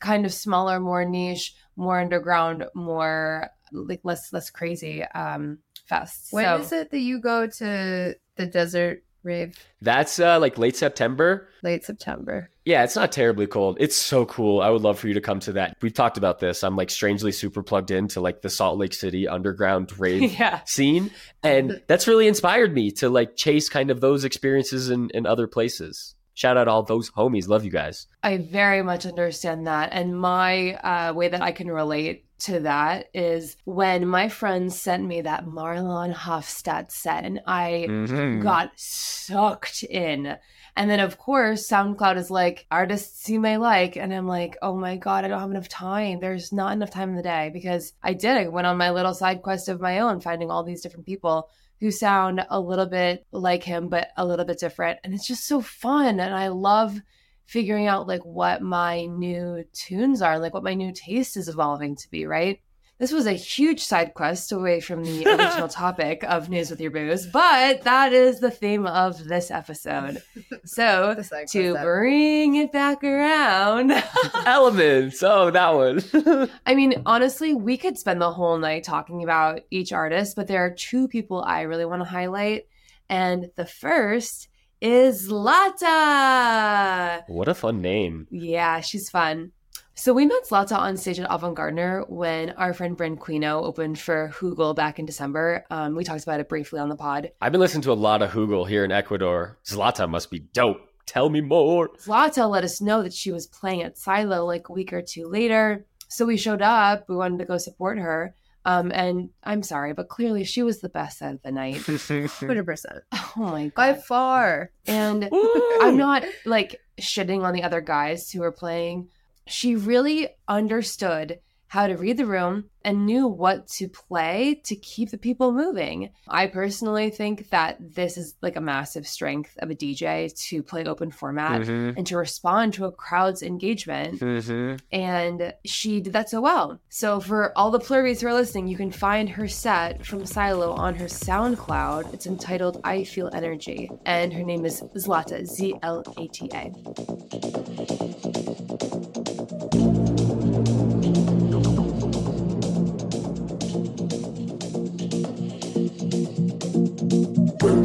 kind of smaller, more niche, more underground, more like less less crazy um fests. When so is it that you go to the desert rave? That's uh like late September. Late September. Yeah, it's not terribly cold. It's so cool. I would love for you to come to that. We've talked about this. I'm like strangely super plugged into like the Salt Lake City underground rave yeah. scene. And that's really inspired me to like chase kind of those experiences in, in other places. Shout out all those homies. Love you guys. I very much understand that. And my uh, way that I can relate to that is when my friends sent me that Marlon Hoffstadt set and I Mhm. got sucked in. And then, of course, SoundCloud is like artists you may like. And I'm like, oh my God, I don't have enough time. There's not enough time in the day because I did. I went on my little side quest of my own, finding all these different people who sound a little bit like him, but a little bit different. And it's just so fun. And I love figuring out like what my new tunes are, like what my new taste is evolving to be, right? This was a huge side quest away from the original topic of News with Your Booze, but that is the theme of this episode. So, to quest bring it back around, Elements. Oh, that one. I mean, honestly, we could spend the whole night talking about each artist, but there are two people I really want to highlight. And the first is Zlata. what a fun name. Yeah, she's fun. So we met Zlata on stage at Avant Gardner when our friend Bryn Quino opened for Hugel back in December. Um, we talked about it briefly on the pod. I've been listening to a lot of Hugel here in Ecuador. Zlata must be dope. Tell me more. Zlata let us know that she was playing at Silo like a week or two later. So we showed up. We wanted to go support her. Um, and I'm sorry, but clearly she was the best of the night. 100%. Oh my God. By far. And Woo! I'm not like shitting on the other guys who were playing. She really understood how to read the room and knew what to play to keep the people moving. I personally think that this is like a massive strength of a DJ to play open format Mhm. and to respond to a crowd's engagement. Mhm. And she did that so well. So, for all the plurries who are listening, you can find her set from Silo on her SoundCloud. It's entitled I Feel Energy. And her name is Zlata, Z L A T A.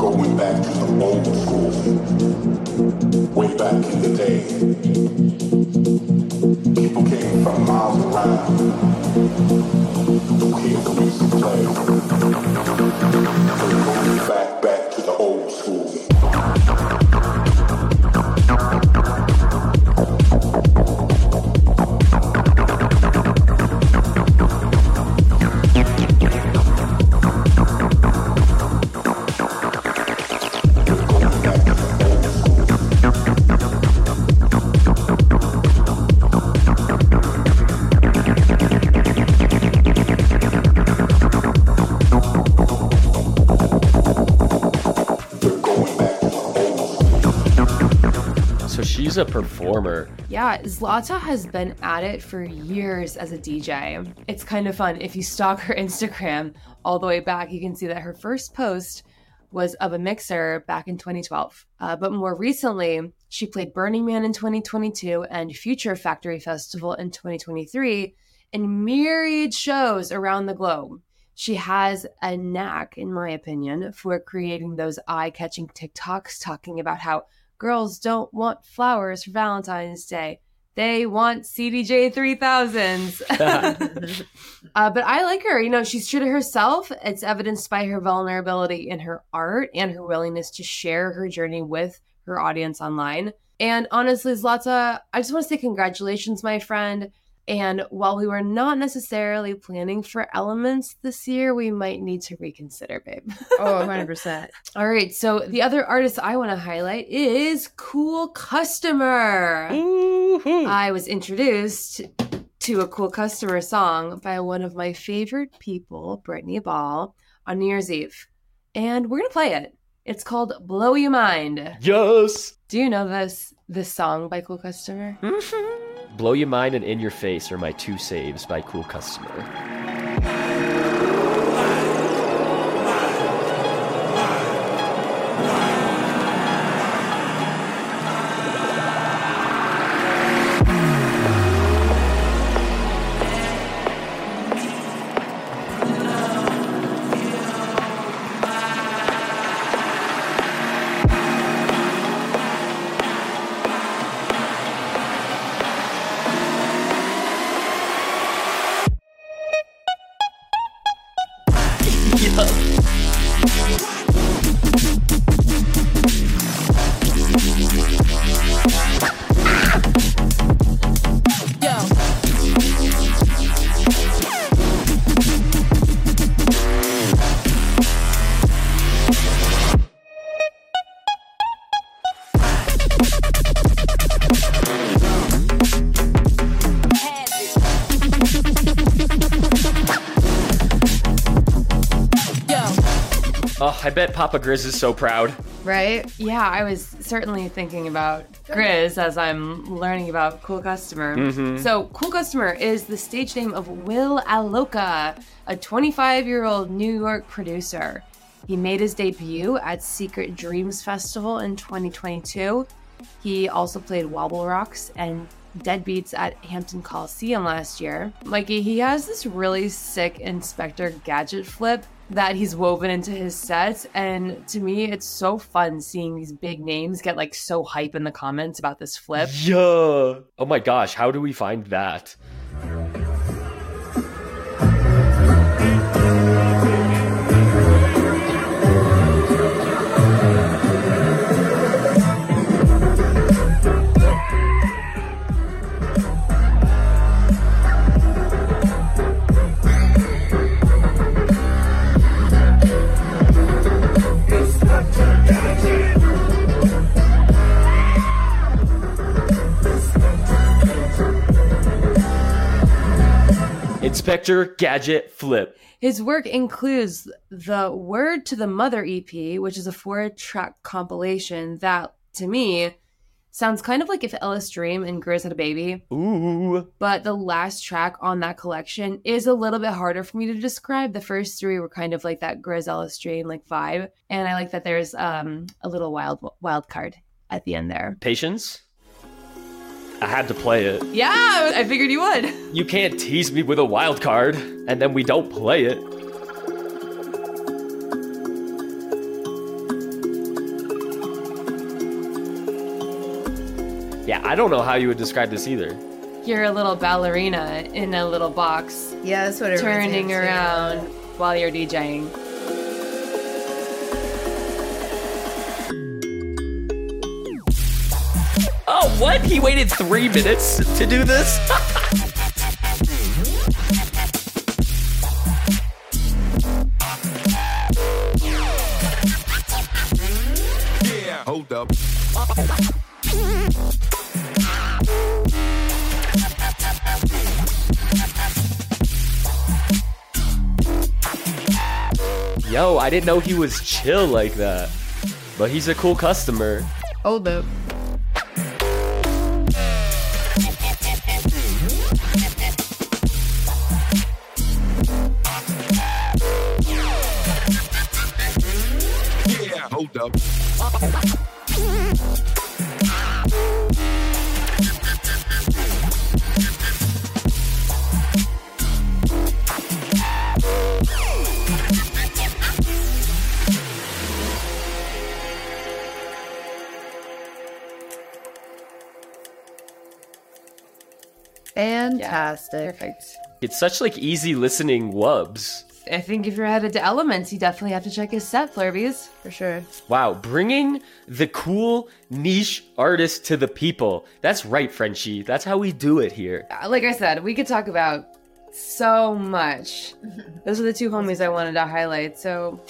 going back to the old school. Way back in the day. People came from miles around to hear the music play. She's a performer. Yeah, Zlata has been at it for years as a DJ. It's kind of fun. If you stalk her Instagram all the way back, you can see that her first post was of a mixer back in 2012. Uh, but more recently, she played Burning Man in 2022 and Future Factory Festival in 2023 in myriad shows around the globe. She has a knack, in my opinion, for creating those eye catching TikToks talking about how girls don't want flowers for Valentine's Day. They want CDJ 3000s. uh, but I like her. You know, she's true to herself. It's evidenced by her vulnerability in her art and her willingness to share her journey with her audience online. And honestly, Zlata, I just want to say congratulations, my friend. And while we were not necessarily planning for elements this year, we might need to reconsider, babe. Oh, 100%. All right. So the other artist I want to highlight is Cool Customer. I was introduced to a Cool Customer song by one of my favorite people, Brittany Ball, on New Year's Eve. And we're going to play it. It's called Blow You Mind. Yes. Do you know this this song by Cool Customer? Blow Your Mind and In Your Face are my two saves by Cool Customer. Oh, Papa Grizz is so proud. Right? Yeah, I was certainly thinking about Grizz as I'm learning about Cool Customer. Mm-hmm. So, Cool Customer is the stage name of Will Aloka, a 25 year old New York producer. He made his debut at Secret Dreams Festival in 2022. He also played Wobble Rocks and Deadbeats at Hampton Coliseum last year. Mikey, he has this really sick Inspector Gadget flip that he's woven into his sets. And to me, it's so fun seeing these big names get like so hype in the comments about this flip. Yeah. Oh my gosh, how do we find that? Inspector Gadget Flip. His work includes the Word to the Mother EP, which is a four track compilation that, to me, sounds kind of like if Ellis Dream and Grizz had a baby. Ooh. But the last track on that collection is a little bit harder for me to describe. The first three were kind of like that Grizz Ellis Dream like vibe. And I like that there's um, a little wild wild card at the end there. Patience? I had to play it. Yeah, I figured you would. You can't tease me with a wild card and then we don't play it. Yeah, I don't know how you would describe this either. You're a little ballerina in a little box, Yeah, that's what it turning reminds me of. around while you're DJing. What? He waited three minutes to do this? yeah, Hold up. Yo, I didn't know he was chill like that. But he's a cool customer. Hold up. Fantastic. Perfect. It's such like easy listening wubs. I think if you're headed to Elements, you definitely have to check his set, Flurbies. For sure. Wow, bringing the cool niche artist to the people. That's right, Frenchie. That's how we do it here. Uh, Like I said, we could talk about so much. Those are the two homies I wanted to highlight. So,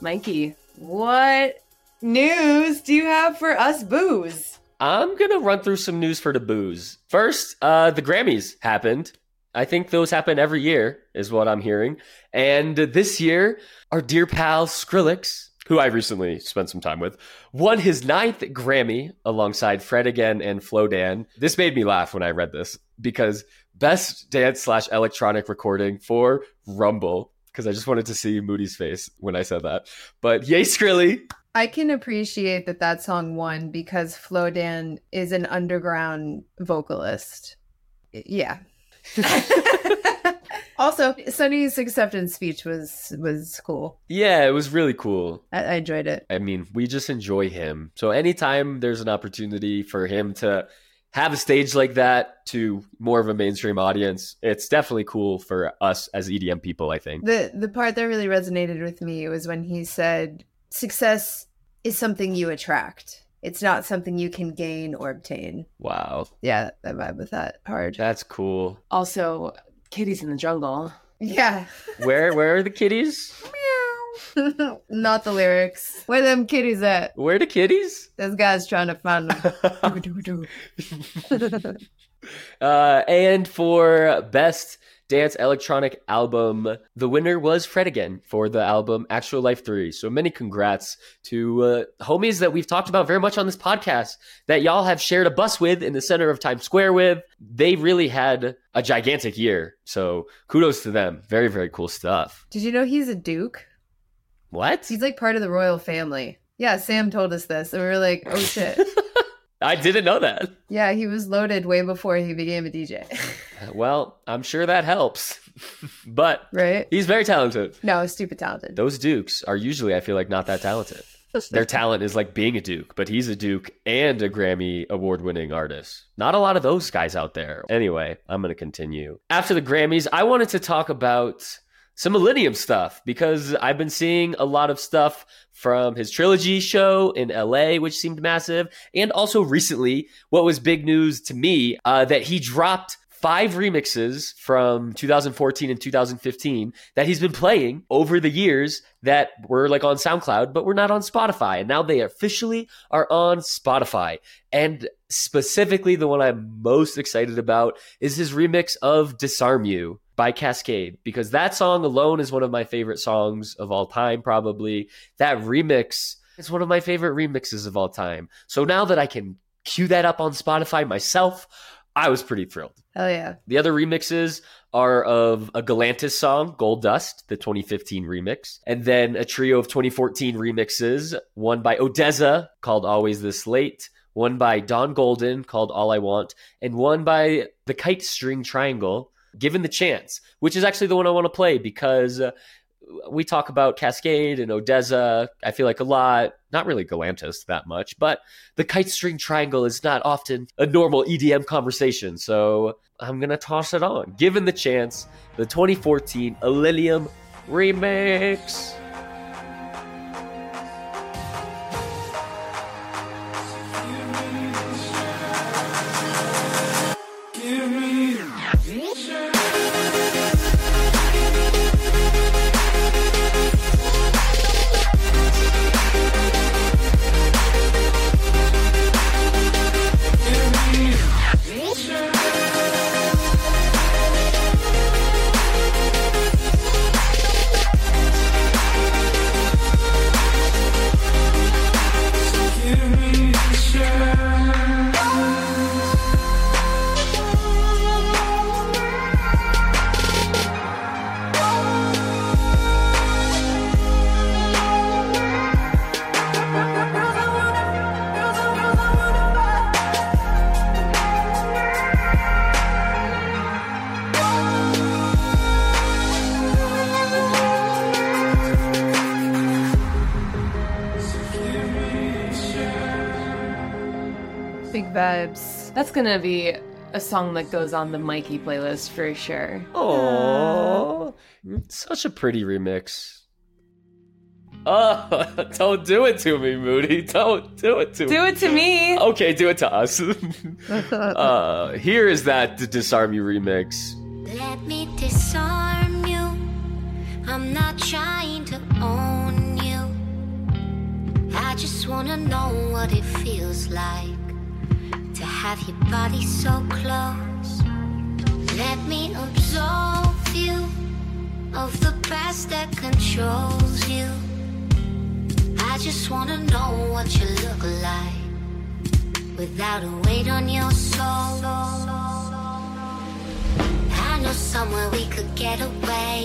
Mikey, what news do you have for us booze? I'm gonna run through some news for the booze. First, uh, the Grammys happened. I think those happen every year, is what I'm hearing. And this year, our dear pal Skrillex, who I recently spent some time with, won his ninth Grammy alongside Fred again and Flowdan. This made me laugh when I read this because best dance slash electronic recording for Rumble. Because I just wanted to see Moody's face when I said that. But yay, Skrilly! I can appreciate that that song won because Flowdan is an underground vocalist. Yeah. also, Sonny's acceptance speech was was cool. Yeah, it was really cool. I, I enjoyed it. I mean, we just enjoy him. So anytime there's an opportunity for him to have a stage like that to more of a mainstream audience, it's definitely cool for us as EDM people, I think. The the part that really resonated with me was when he said success is something you attract. It's not something you can gain or obtain. Wow. Yeah, I vibe with that hard. That's cool. Also, Kitties in the Jungle. Yeah. Where where are the kitties? not the lyrics. Where them kitties at? Where the kitties? This guy's trying to find them. uh, and for best dance electronic album, the winner was Fred again for the album Actual Life 3. So many congrats to uh, homies that we've talked about very much on this podcast that y'all have shared a bus with in the center of Times Square with. They really had a gigantic year. So kudos to them. Very, very cool stuff. Did you know he's a duke? What? He's like part of the royal family. Yeah, Sam told us this, and we were like, "Oh shit!" I didn't know that. yeah, he was loaded way before he became a DJ, Well, I'm sure that helps. but right? he's very talented. No, stupid talented. Those dukes are usually, I feel like, not that talented. Their talent is like being a duke, but he's a duke and a Grammy award winning artist. Not a lot of those guys out there. Anyway, I'm going to continue. After the Grammys, I wanted to talk about some Illenium stuff because I've been seeing a lot of stuff from his trilogy show in LA, which seemed massive, and also recently, what was big news to me, uh, that he dropped five remixes from 2014 and 2015 that he's been playing over the years that were like on SoundCloud, but were not on Spotify. And now they officially are on Spotify. And specifically, the one I'm most excited about is his remix of Disarm You by Kaskade, because that song alone is one of my favorite songs of all time, probably. That remix is one of my favorite remixes of all time. So now that I can cue that up on Spotify myself, I was pretty thrilled. Hell yeah! The other remixes are of a Galantis song, Gold Dust, the 2015 remix, and then a trio of 2014 remixes, one by Odesza called Always This Late, one by Dawn Golden called All I Want, and one by the Kite String Tangle, Given the Chance, which is actually the one I want to play because uh, we talk about Kaskade and Odesza, I feel like a lot, not really Galantis that much, but the Kite String Tangle is not often a normal EDM conversation, so I'm gonna toss it on. Given the chance, the 2014 Illenium remix. Vibes. That's gonna be a song that goes on the Mikey playlist for sure. Oh, such a pretty remix. Oh, don't do it to me, Moody. Don't do it to me. Do it to me. Okay, do it to us. uh, here is that D- Disarm You remix. Let me disarm you. I'm not trying to own you. I just wanna know what it feels like to have your body so close. Let me absolve you of the past that controls you. I just wanna know what you look like without a weight on your soul. I know somewhere we could get away.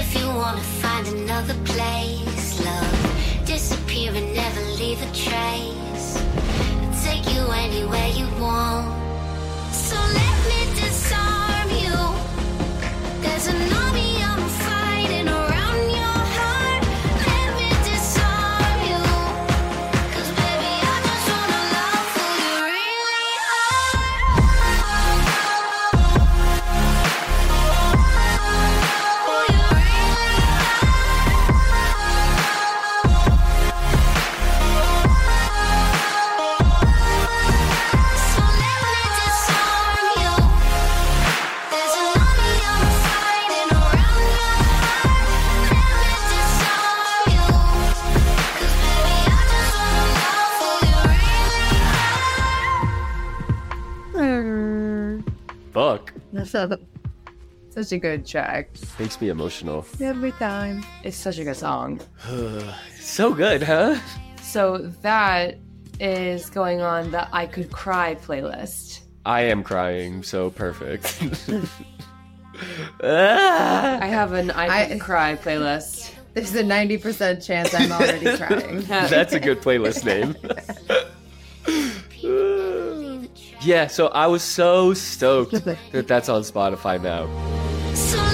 If you wanna find another place, love, disappear and never leave a trace. So let me disarm you. There's an army Such a good track. Makes me emotional. Every time. It's such a good song. So good, huh? So that is going on the I Could Cry playlist. I am crying, so perfect. I have an I Could I- Cry playlist. There's a 90% chance I'm already crying. That's a good playlist name. Yeah, so I was so stoked that that's on Spotify now.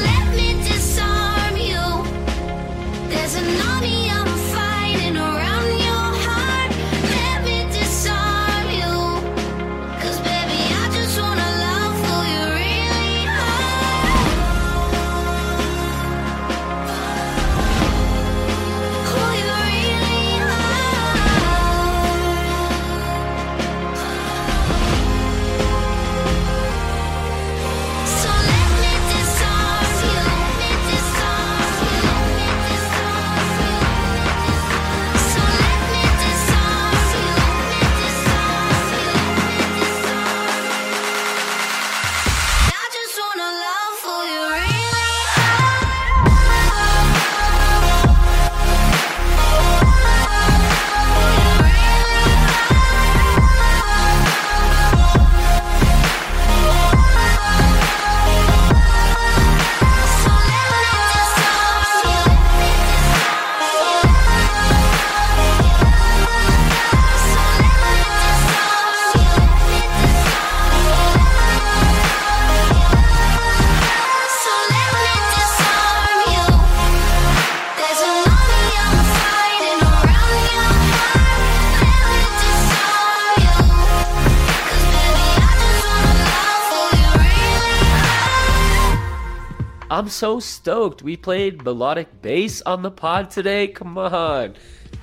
I'm so stoked. We played melodic bass on the pod today. Come on.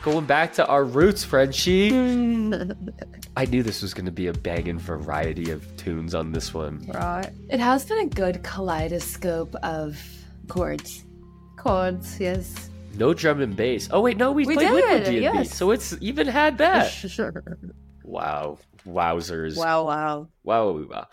Going back to our roots, Frenchie. I knew this was going to be a banging variety of tunes on this one. Right. It has been a good kaleidoscope of chords. Chords, yes. No drum and bass. Oh, wait, no, we, We played did, Liquid D&B, yes. so it's even had that. Sure. wow. Wowzers. Wow, wow. Wow, wow, wow.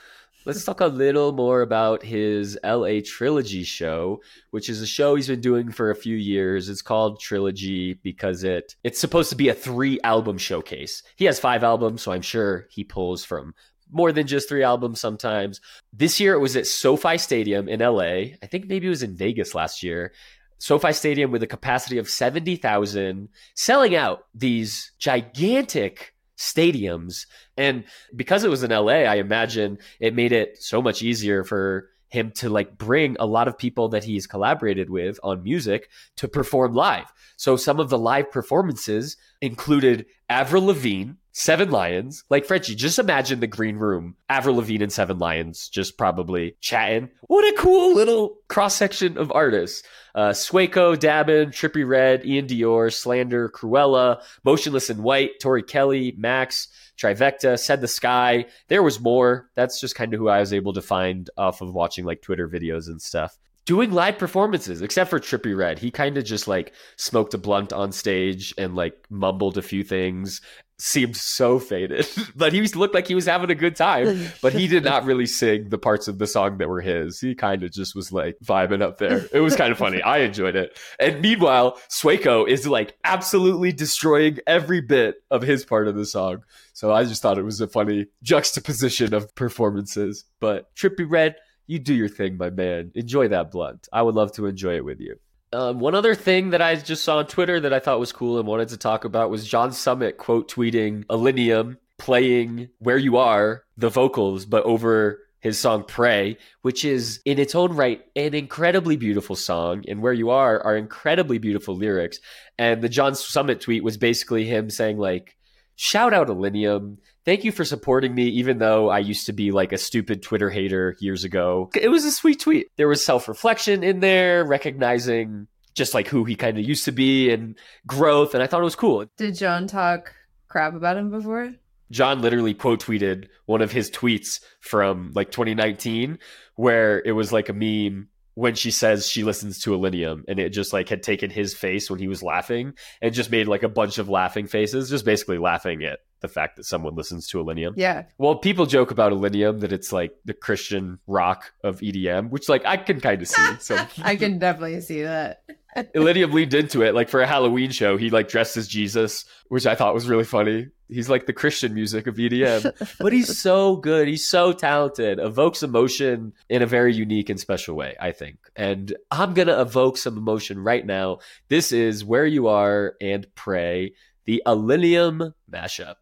Let's talk a little more about his LA Trilogy show, which is a show he's been doing for a few years. It's called Trilogy because it it's supposed to be a three album showcase. He has five albums, so I'm sure he pulls from more than just three albums sometimes. This year it was at SoFi Stadium in LA. I think maybe it was in Vegas last year. SoFi Stadium with a capacity of 70,000, selling out these gigantic stadiums. And because it was in LA, I imagine it made it so much easier for him to like bring a lot of people that he's collaborated with on music to perform live. So some of the live performances included Avril Lavigne, Seven Lions. Like Frenchie, just imagine the green room. Avril Lavigne and Seven Lions just probably chatting. What a cool little cross section of artists. Uh, Sueco, Dabin, Trippie Redd, iann dior, Slander, Krewella, Motionless in White, Tori Kelly, Max, Trivecta, Said the Sky. There was more. That's just kind of who I was able to find off of watching like Twitter videos and stuff. Doing live performances, except for Trippie Redd. He kind of just like smoked a blunt on stage and like mumbled a few things. Seemed so faded, but he looked like he was having a good time. But he did not really sing the parts of the song that were his. He kind of just was like vibing up there. It was kind of funny. I enjoyed it. And meanwhile, Sueco is like absolutely destroying every bit of his part of the song. So I just thought it was a funny juxtaposition of performances. But Trippie Redd, you do your thing, my man. Enjoy that blunt. I would love to enjoy it with you. Um, one other thing that I just saw on Twitter that I thought was cool and wanted to talk about was John Summit quote tweeting Illenium playing Where You Are, the vocals, but over his song Pray, which is in its own right an incredibly beautiful song, and Where You Are are incredibly beautiful lyrics. And the John Summit tweet was basically him saying, like, shout out Illenium. Thank you for supporting me, even though I used to be like a stupid Twitter hater years ago. It was a sweet tweet. There was self reflection in there, recognizing just like who he kind of used to be and growth. And I thought it was cool. Did John talk crap about him before? John literally quote tweeted one of his tweets from like 2019, where it was like a meme when she says she listens to Illenium and it just like had taken his face when he was laughing and just made like a bunch of laughing faces, just basically laughing at the fact that someone listens to Illenium. Yeah. Well, people joke about Illenium that it's like the Christian rock of EDM, which like I can kind of see. So I can definitely see that. Illenium leaned into it. Like for a Halloween show, he like dressed as Jesus, which I thought was really funny. He's like the Christian music of EDM, but he's so good. He's so talented. Evokes emotion in a very unique and special way, I think. And I'm gonna evoke some emotion right now. This is where you are and pray. The Illenium mashup.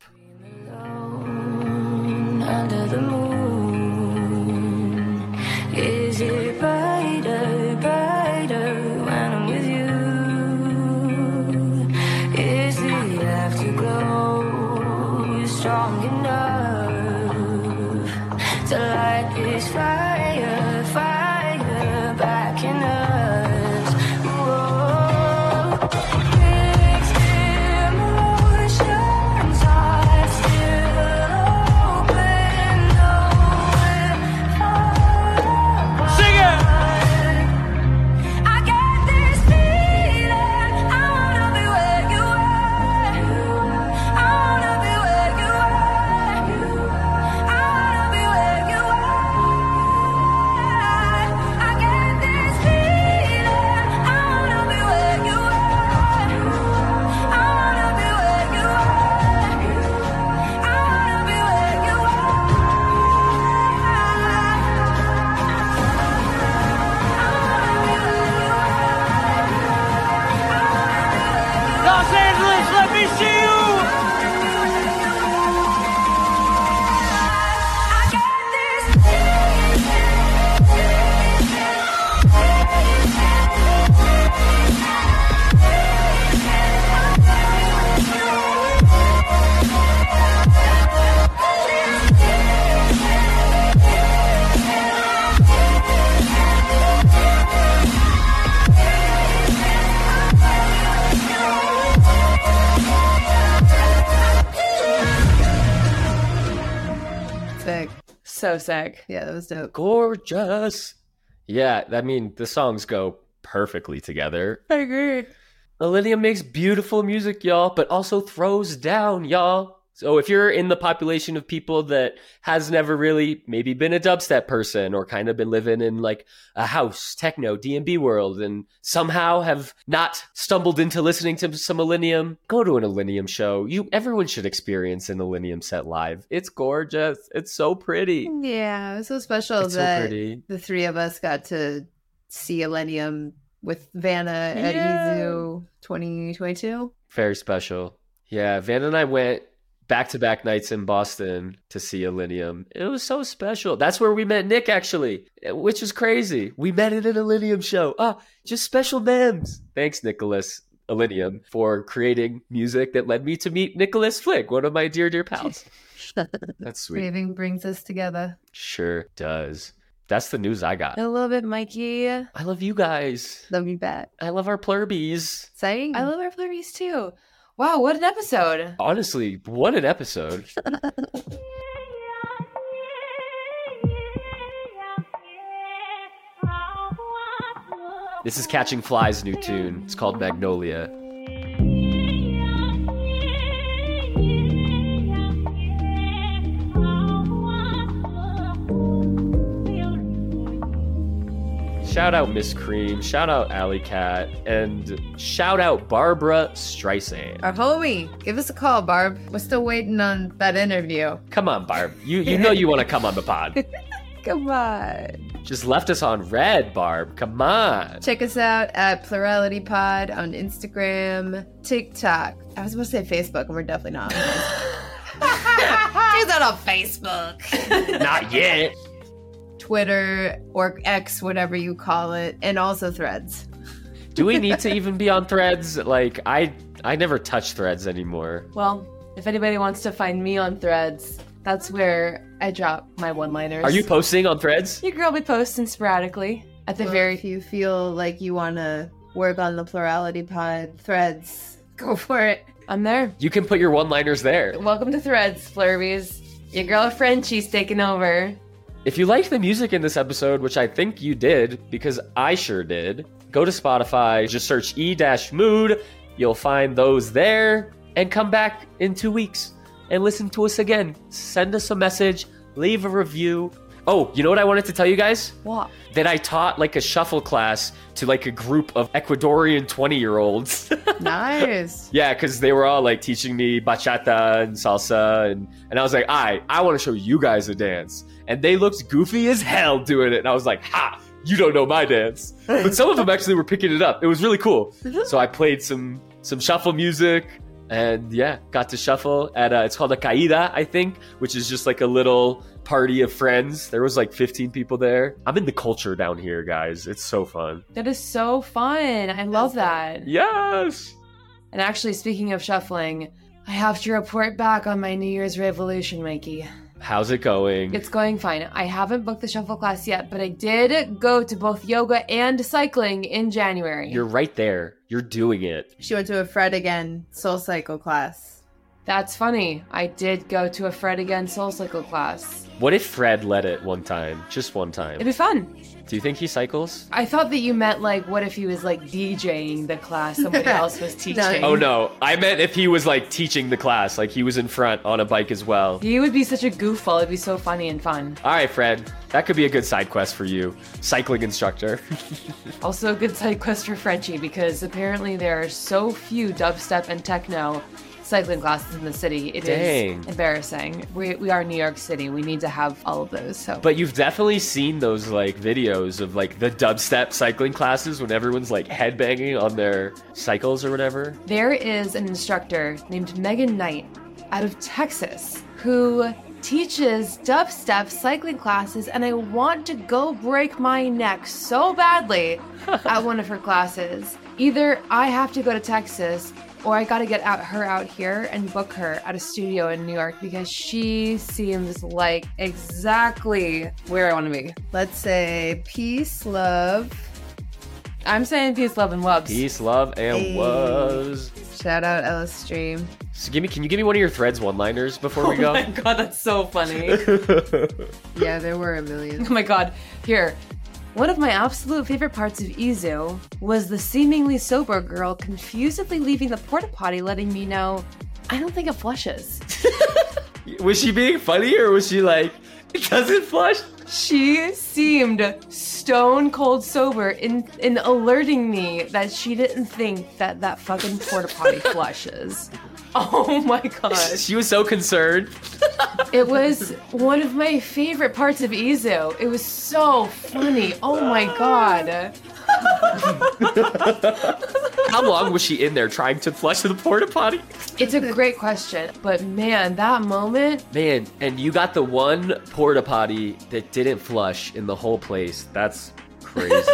So sick. Yeah, that was dope. Gorgeous. Yeah, I mean, the songs go perfectly together. I agree. Olivia makes beautiful music, y'all, but also throws down, y'all. So if you're in the population of people that has never really maybe been a dubstep person or kind of been living in like a house, techno, D&B world and somehow have not stumbled into listening to some Illenium, go to an Illenium show. You everyone should experience an Illenium set live. It's gorgeous. It's so pretty. Yeah, it was so special It's so that pretty. the three of us got to see Illenium with Vanna at Yeah. EZoo 2022. Very special. Yeah, Van and I went back to back nights in Boston to see Illenium. It was so special. That's where we met Nick, actually, which is crazy. We met at an Illenium show. Ah, just special names. Thanks, Nicholas. Illenium for creating music that led me to meet Nicholas Flick, one of my dear, dear pals. That's sweet. Craving brings us together. Sure does. That's the news I got. I love it, Mikey. I love you guys. Love you back. I love our plurbies. Same. I love our flurries too. Wow, what an episode. Honestly, what an episode. This is Catching Flies new tune. It's called Magnolia. Shout out Miss Cream, shout out Alley Cat, and shout out Barbra Streisand. Our homie. Give us a call, Barb. We're still waiting on that interview. Come on, Barb. You you know you want to come on the pod. Come on. Just left us on red, Barb. Come on. Check us out at Plurality Pod on Instagram, TikTok. I was supposed to say Facebook, and we're definitely not. on Facebook. She's not on Facebook. Not yet. Twitter or X, whatever you call it, and also Threads. Do we need to even be on threads? Like I I never touch threads anymore. Well, if anybody wants to find me on threads, that's where I drop my one liners. Are you posting on threads? Your girl be posting sporadically. At the Or very if you feel like you want to work on the Plurality Pod threads, go for it. I'm there. You can put your one-liners there. Welcome to Threads, Flurbies. Your girl Frenchie's taking over. If you liked the music in this episode, which I think you did, because I sure did, go to Spotify, just search E-Mood. You'll find those there, and come back in two weeks and listen to us again. Send us a message, leave a review. Oh, you know what I wanted to tell you guys? What? That I taught like a shuffle class to like a group of Ecuadorian 20 year olds. Nice. yeah, because they were all like teaching me bachata and salsa. And, and I was like, I, I want to show you guys a dance. And they looked goofy as hell doing it. And I was like, ha, you don't know my dance. But some of them actually were picking it up. It was really cool. So I played some some shuffle music and yeah, got to shuffle at uh, it's called a caída, I think, which is just like a little party of friends. There was like 15 people there. I'm in the culture down here, guys. It's so fun. That is so fun. I love that. Yes. And actually, speaking of shuffling, I have to report back on my New Year's revolution, Mikey. How's it going? It's going fine. I haven't booked the shuffle class yet, but I did go to both yoga and cycling in January. You're right there. You're doing it. She went to a Fred again Soul Cycle class. That's funny. I did go to a Fred Again Soul Cycle class. What if Fred led it one time? Just one time. It'd be fun. Do you think he cycles? I thought that you meant like, what if he was like DJing the class, somebody else was teaching. Oh no, I meant if he was like teaching the class, like he was in front on a bike as well. He would be such a goofball. It'd be so funny and fun. All right, Fred, that could be a good side quest for you. Cycling instructor. Also, a good side quest for Frenchie because apparently there are so few dubstep and techno cycling classes in the city. It is Dang. embarrassing. We, we are New York City. We need to have all of those. So, but you've definitely seen those like videos of like the dubstep cycling classes when everyone's like headbanging on their cycles or whatever. there is an instructor named Megan Knight out of Texas who teaches dubstep cycling classes, and I want to go break my neck so badly at one of her classes. Either I have to go to Texas or I gotta get out her out here and book her at a studio in New York because she seems like exactly where I want to be. Let's say peace, love. I'm saying peace, love, and wubs. Peace, love, and Hey. was. Shout out Ellis Stream. So give me, can you give me one of your threads one-liners before we oh go? Oh my god, that's so funny. Yeah, there were a million. Oh my god. Here. One of my absolute favorite parts of EZoo was the seemingly sober girl confusedly leaving the porta potty, letting me know, I don't think it flushes. was she being funny or was she like, it doesn't flush? She seemed stone cold sober in, in alerting me that she didn't think that that fucking porta potty flushes. Oh my gosh. She was so concerned. It was one of my favorite parts of EZoo. It was so funny. Oh my god. How long was she in there trying to flush the porta potty? It's a great question, but man, that moment, Man, and you got the one porta potty that didn't flush in the whole place. That's crazy.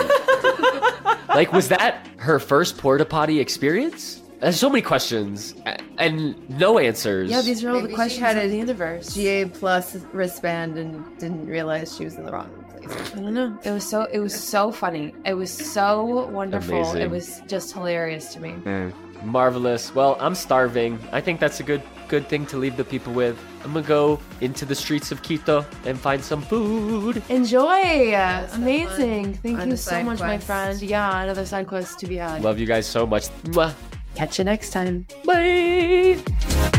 like, was that her first porta potty experience? There's so many questions and no answers. Yeah, these are all Maybe the she questions had of a the universe. GA plus wristband and didn't realize she was in the wrong place. I don't know. It was so it was so funny. It was so wonderful. Amazing. It was just hilarious to me. Mm, marvelous. Well, I'm starving. I think that's a good good thing to leave the people with. I'm gonna go into the streets of Quito and find some food. Enjoy! have Amazing. Thank on you so side much, my friend. Yeah, another side quest to be had. Love you guys so much. Mwah. Catch you next time. Bye.